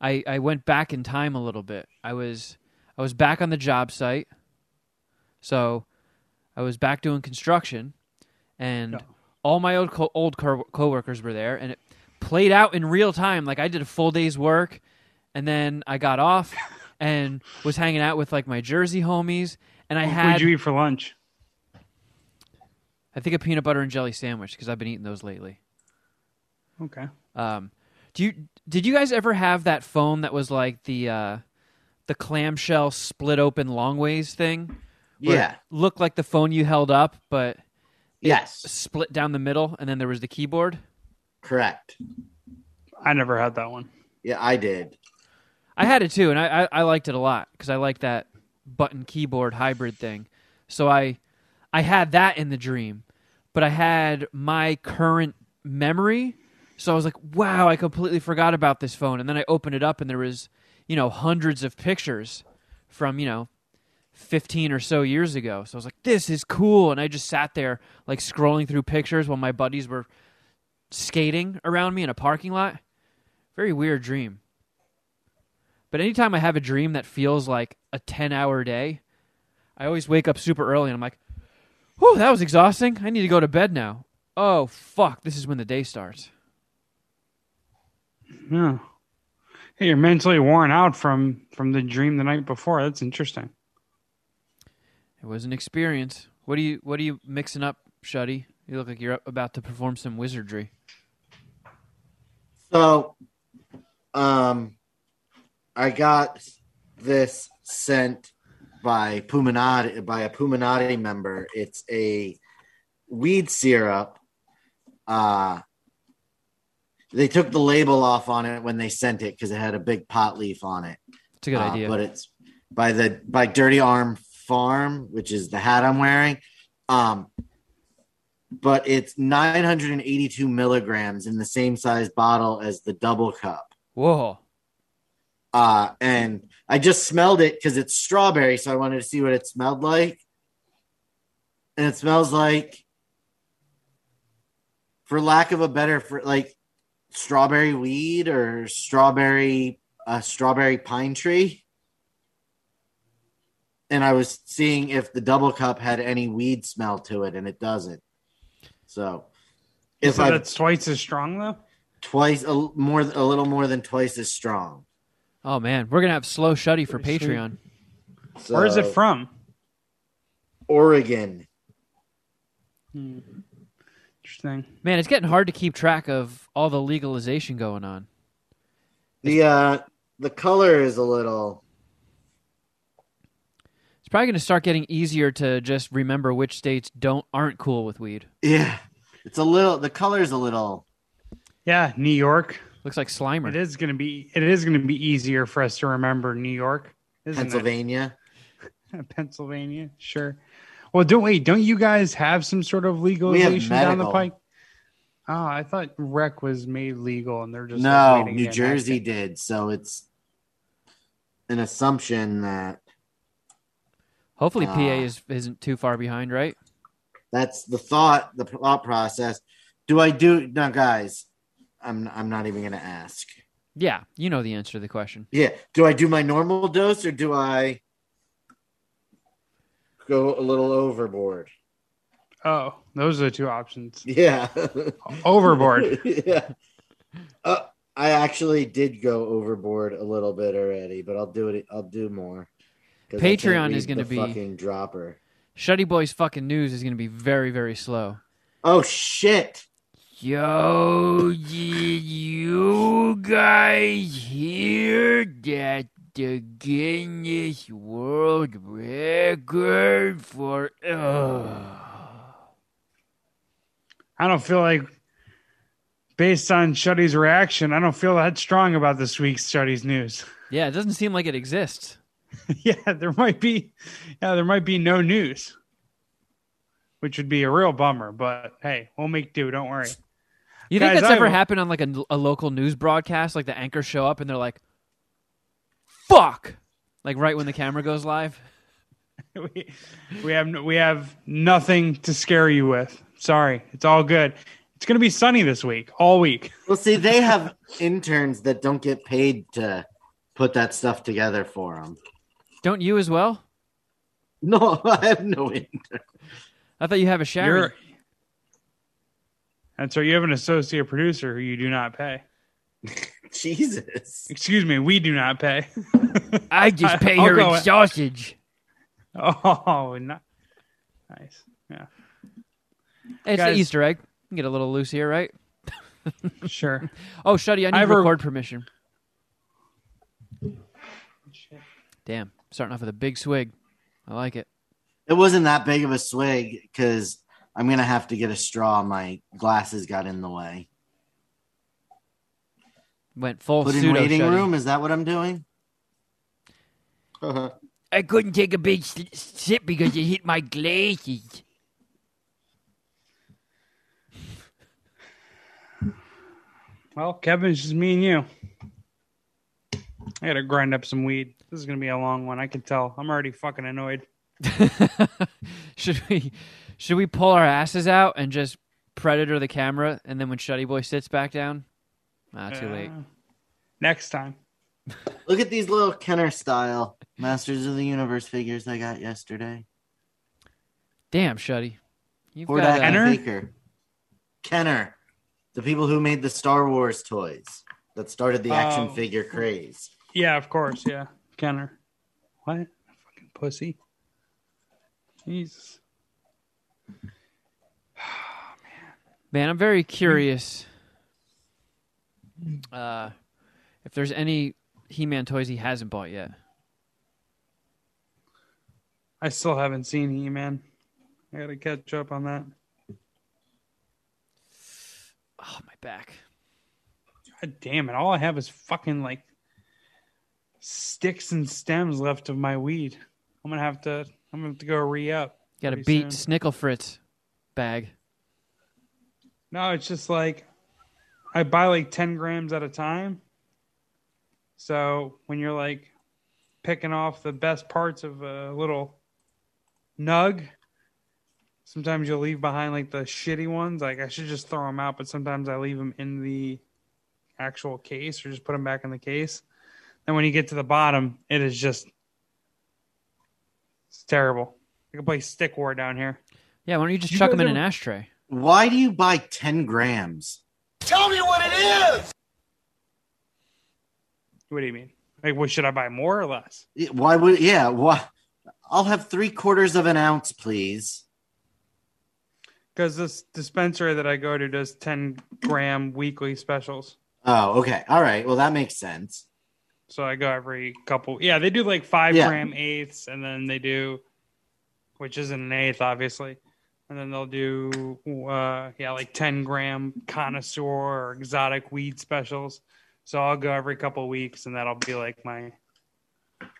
I I went back in time a little bit. I was I was back on the job site. So I was back doing construction and all my old co- old co- coworkers were there and it played out in real time like I did a full day's work and then I got off and was hanging out with like my Jersey homies and I had. What had would you eat for lunch? I think a peanut butter and jelly sandwich because I've been eating those lately. Okay. Um, do you did you guys ever have that phone that was like the uh, the clamshell split open long ways thing? Where Yeah. it looked like the phone you held up, but it Yes. split down the middle, and then there was the keyboard. Correct. I never had that one. Yeah, I did. I had it too, and I I, I liked it a lot because I liked that button keyboard hybrid thing. So I I had that in the dream, but I had my current memory. So I was like, wow, I completely forgot about this phone. And then I opened it up, and there was you know hundreds of pictures from you know 15 or so years ago. So I was like, this is cool. And I just sat there like scrolling through pictures while my buddies were skating around me in a parking lot. Very weird dream. But anytime I have a dream that feels like a 10 hour day, I always wake up super early and I'm like, whew, that was exhausting. I need to go to bed now. Oh, fuck. This is when the day starts. Yeah. Hey, you're mentally worn out from from the dream the night before. That's interesting. It was an experience. What are you What are you mixing up, Shuddy? You look like you're up- about to perform some wizardry. So, um, I got this sent by Puminati by a Puminati member. It's a weed syrup. Uh, they took the label off on it when they sent it because it had a big pot leaf on it. It's a good Uh, idea. But it's by the by Dirty Arm Farm, which is the hat I'm wearing. Um, but it's 982 milligrams in the same size bottle as the double cup. Whoa. Uh, and I just smelled it because it's strawberry, so I wanted to see what it smelled like. And it smells like, for lack of a better, for like strawberry weed or strawberry, uh, strawberry pine tree. And I was seeing if the double cup had any weed smell to it, and it doesn't. So, if so I that's twice as strong though. twice a, l- more, a little more than twice as strong. Oh, man. We're going to have slow Shuddy for Pretty sweet. Patreon. Where is it from? Oregon. Interesting. Man, it's getting hard to keep track of all the legalization going on. The uh the color is a little It's probably going to start getting easier to just remember which states don't aren't cool with weed. yeah. It's a little the color is a little Yeah, New York. Looks like Slimer. It is gonna be. It is gonna be easier for us to remember New York, isn't Pennsylvania. it? Pennsylvania, sure. Well, don't wait. Don't you guys have some sort of legalization down the pike? Oh, I thought rec was made legal, and they're just No, waiting New Jersey did, so it's an assumption that Hopefully, Ah. PA is isn't too far behind, right? that's the thought, the thought process. Do I do now, guys? I'm I'm not even gonna ask. Yeah, you know the answer to the question. Yeah, do I do my normal dose or do I go a little overboard? Oh, those are the two options. Yeah. Overboard. yeah. Uh, I actually did go overboard a little bit already, but I'll do it. I'll do more. 'Cause I can't Patreon is gonna be- fucking dropper. Shuddy Boy's fucking news is going to be very, very slow. Oh shit! Yo, did you guys hear that the Guinness World Record for. Ugh. I don't feel like, based on Shuddy's reaction, I don't feel that strong about this week's Shuddy's news. Yeah, it doesn't seem like it exists. yeah, there might be, yeah, there might be no news, which would be a real bummer. But hey, we'll make do. Don't worry. You think Guys, that's I ever have happened on like a, a local news broadcast? Like the anchors show up and they're like, "Fuck!" Like right when the camera goes live. we, we have we have nothing to scare you with. Sorry, it's all good. It's gonna be sunny this week, all week. Well, see, they have interns that don't get paid to put that stuff together for them. Don't you as well? No, I have no intern. I thought you have a Sharon. You're, and so you have an associate producer who you do not pay. Jesus. Excuse me, we do not pay. I just pay I'll her go- in sausage. Oh, no- nice. Yeah. It's Guys- the Easter egg. You can get a little loose here, right? Sure. Oh, Shuddy, I need I have a- record permission. Oh, Damn, starting off with a big swig. I like it. It wasn't that big of a swig because I'm gonna have to get a straw. My glasses got in the way. Went full Put in pseudo waiting Shuddy. room. Is that what I'm doing? Uh-huh. I couldn't take a big sip because it hit my glasses. Well, Kevin, it's just me and you. I gotta grind up some weed. This is gonna be a long one. I can tell. I'm already fucking annoyed. should we should we pull our asses out and just predator the camera and then when Shuddy Boy sits back down? Ah, too late. Uh, Next time. Look at these little Kenner style Masters of the Universe figures I got yesterday. Damn, Shuddy. You've Ford got, uh, Action Faker. Kenner. The people who made the Star Wars toys that started the action Oh. figure craze. Yeah, of course. Yeah, Kenner. What? Fucking pussy. Jesus. Man, I'm very curious. Uh, if there's any He-Man toys he hasn't bought yet. I still haven't seen He Man. I gotta catch up on that. Oh, my back. God damn it! All I have is fucking like sticks and stems left of my weed. I'm gonna have to. I'm gonna have to go re up. Got to beat soon. Snickle Fritz bag. No, it's just like I buy like 10 grams at a time. So when you're like picking off the best parts of a little nug, sometimes you'll leave behind like the shitty ones. Like I should just throw them out, but sometimes I leave them in the actual case or just put them back in the case. And when you get to the bottom, it is just it's terrible. I can play stick war down here. Yeah, why don't you just You chuck them in an ashtray? Why do you buy 10 grams? Tell me what it is! What do you mean? Like, what should I buy more or less? Why would, yeah, why? I'll have three quarters of an ounce, please. Because this dispensary that I go to does 10 gram weekly specials. Oh, okay. All right. Well, that makes sense. So I go every couple. Yeah, they do like five Yeah. gram eighths, and then they do, which isn't an eighth, obviously. And then they'll do, uh, yeah, like 10 gram connoisseur or exotic weed specials. So I'll go every couple weeks, and that'll be like my.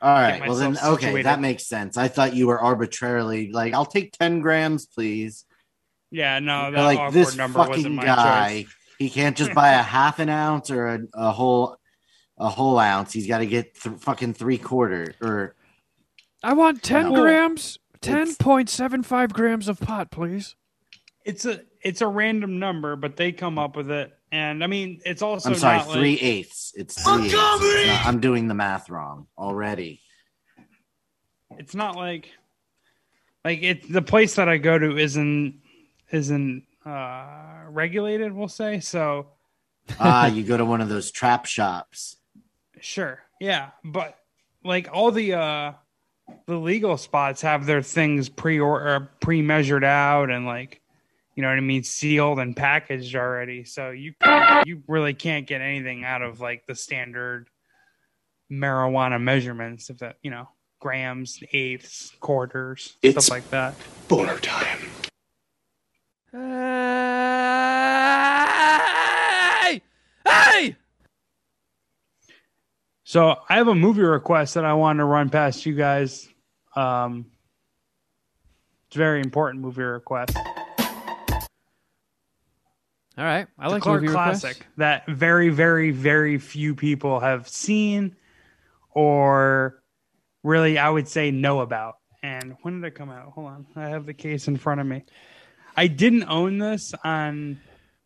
All right. Well, then, okay. situated. That makes sense. I thought you were arbitrarily like, I'll take 10 grams, please. Yeah, no, that like awkward this number wasn't fucking my guy. choice. He can't just buy a half an ounce or a, a whole a whole ounce. He's got to get th- fucking three quarter or I want 10 No. grams, 10.75 grams of pot, please. It's a it's a random number, but they come up with it, and I mean it's also I'm sorry, not three like, eighths. It's three eighths. It's not- I'm doing the math wrong already. it's not like like it the place that I go to isn't isn't uh regulated, we'll say. So Ah, you go to one of those trap shops. Sure. Yeah. But like all the uh the legal spots have their things pre or pre measured out and like you know what I mean, sealed and packaged already. So you you really can't get anything out of like the standard marijuana measurements, if that you know, grams, eighths, quarters, It's stuff like that. Boner time. Hey! Hey! So I have a movie request that I want to run past you guys. Um, it's a very important movie request. All right, I like Clark movie requests. classic that very, very, very few people have seen or really, I would say, know about. And when did it come out? Hold on, I have the case in front of me. I didn't own this on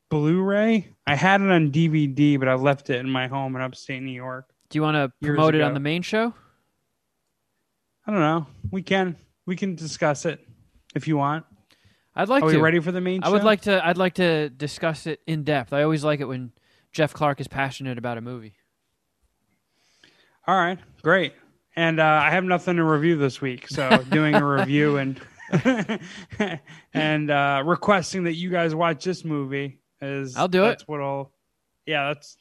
Blu-ray. I had it on DVD, but I left it in my home in upstate New York. Do you want to promote it ago. on the main show? I don't know. We can we can discuss it if you want. I'd like Are to. we ready for the main I would like to. I'd like to discuss it in depth. I always like it when Jeff Clark is passionate about a movie. All right, great. And uh, I have nothing to review this week, so doing a review and and uh, requesting that you guys watch this movie is I'll do it. that's What I'll yeah, that's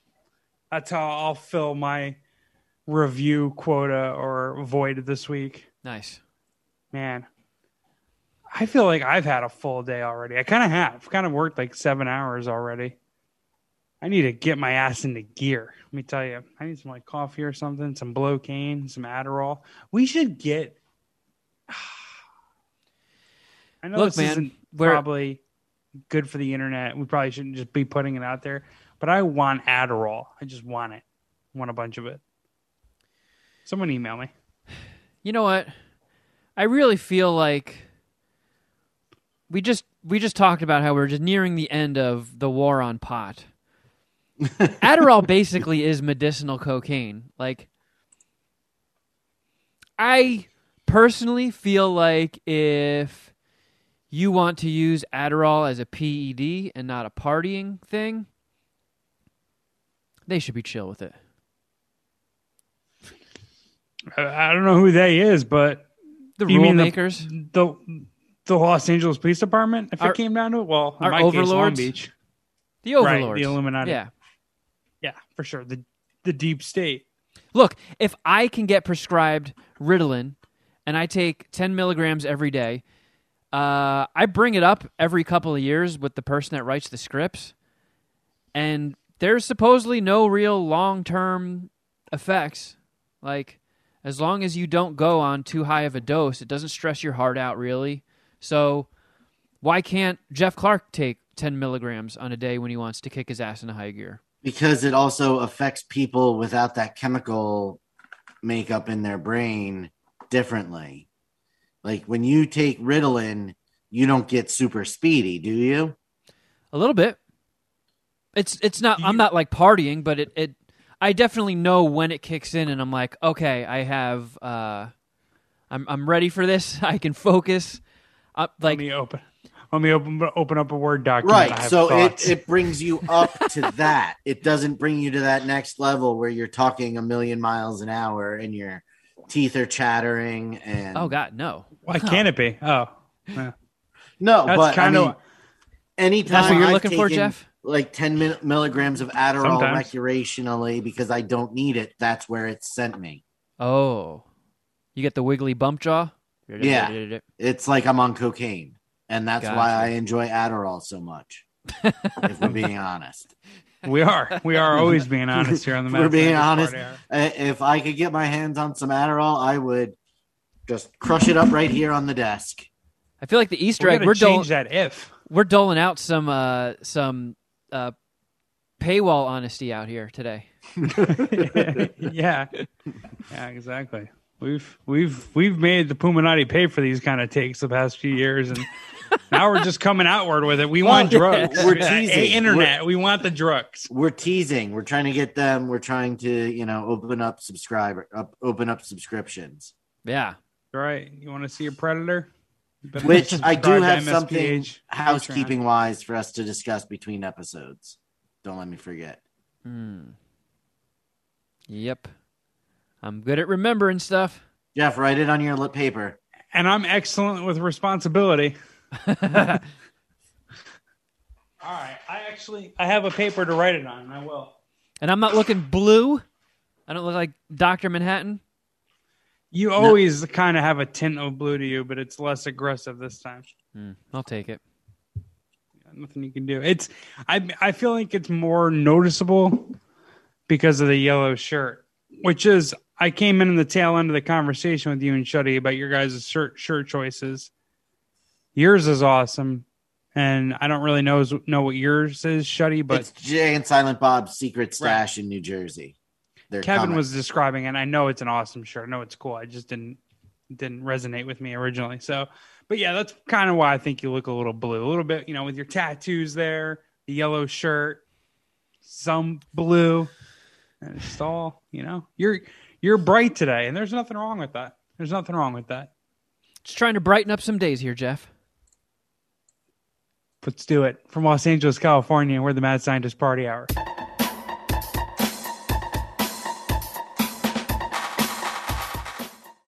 that's how I'll fill my review quota or void this week. Nice. Man, I feel like I've had a full day already. I kind of have. Kind of worked like seven hours already. I need to get my ass into gear. Let me tell you, I need some like coffee or something, some Blocaine, some Adderall. We should get. I know Look, this man, isn't we're- probably good for the internet. We probably shouldn't just be putting it out there, but I want Adderall. I just want it. I want a bunch of it. Someone email me. You know what? I really feel like we just we just talked about how we're just nearing the end of the war on pot. Adderall basically is medicinal cocaine. Like I personally feel like if you want to use Adderall as a PED and not a partying thing, they should be chill with it. I, don't know who they is, but The rule makers? the, the Los Angeles Police Department. If Our- it came down to it, well, our my case, overlords? Beach, The Right, overlords. the Illuminati. Yeah. yeah, for sure. The the deep state. Look, if I can get prescribed Ritalin and I take 10 milligrams every day, uh, I bring it up every couple of years with the person that writes the scripts, and there's supposedly no real long term effects. Like, as long as you don't go on too high of a dose, it doesn't stress your heart out really. So, why can't Jeff Clark take 10 milligrams on a day when he wants to kick his ass in a high gear? because it also affects people without that chemical makeup in their brain differently. Like when you take Ritalin, you don't get super speedy, do you? A little bit. It's it's not. I'm not like partying, but it it. I definitely know when it kicks in, and I'm like, okay, I have. uh I'm I'm ready for this. I can focus. Uh, like Let me open. Let me open open up a word document. I Right. have So thoughts. it, it brings you up to that. It doesn't bring you to that next level where you're talking a million miles an hour and your teeth are chattering and oh god, no. Why can't it be? Oh, yeah. No, That's but kind I of mean, anytime That's what you're I've looking for, Jeff? Like 10 mil- milligrams of Adderall Sometimes. recreationally because I don't need it. That's where it's sent me. Oh, you get the wiggly bump jaw. Yeah. It's like I'm on cocaine. And that's why I enjoy Adderall so much. if we're being honest. we are we are always being honest here on the. If we're being honest. Party Hour. If I could get my hands on some Adderall, I would just crush it up right here on the desk. I feel like the Easter We're egg. We're change doling, that if. we're doling out some uh some uh paywall honesty out here today. yeah, yeah, exactly. We've we've we've made the Puminati pay for these kind of takes the past few years, and now we're just coming outward with it. We want drugs. we're Hey, teasing. internet. we want the drugs. We're teasing. We're trying to get them. We're trying to, you know, open up subscriber, up, open up subscriptions. Yeah. Right? You want to see a predator? You better Which I do subscribe to have something MSPH housekeeping wise for us to discuss between episodes. Don't let me forget. Hmm. Yep. I'm good at remembering stuff. Jeff, write it on your lip paper. and I'm excellent with responsibility. All right. I actually I have a paper to write it on. and I will. And I'm not looking blue. I don't look like Doctor Manhattan. You always kind of have a tint of blue to you, but it's less aggressive this time. Hmm, I'll take it. Nothing you can do. It's I I feel like it's more noticeable because of the yellow shirt, which is I came in in the tail end of the conversation with you and Shuddy about your guys' shirt shirt choices. Yours is awesome, and I don't really know know what yours is, Shuddy, but it's Jay and Silent Bob's secret stash in New Jersey. They're Kevin coming. was describing, it, and I know it's an awesome shirt. I know it's cool. I just didn't didn't resonate with me originally. So, but yeah, that's kind of why I think you look a little blue, a little bit, you know, with your tattoos there, the yellow shirt, some blue, and it's all, you know, you're you're bright today, and there's nothing wrong with that. There's nothing wrong with that. Just trying to brighten up some days here, Jeff. Let's do it from Los Angeles, California. We're the Mad Scientist Party Hour.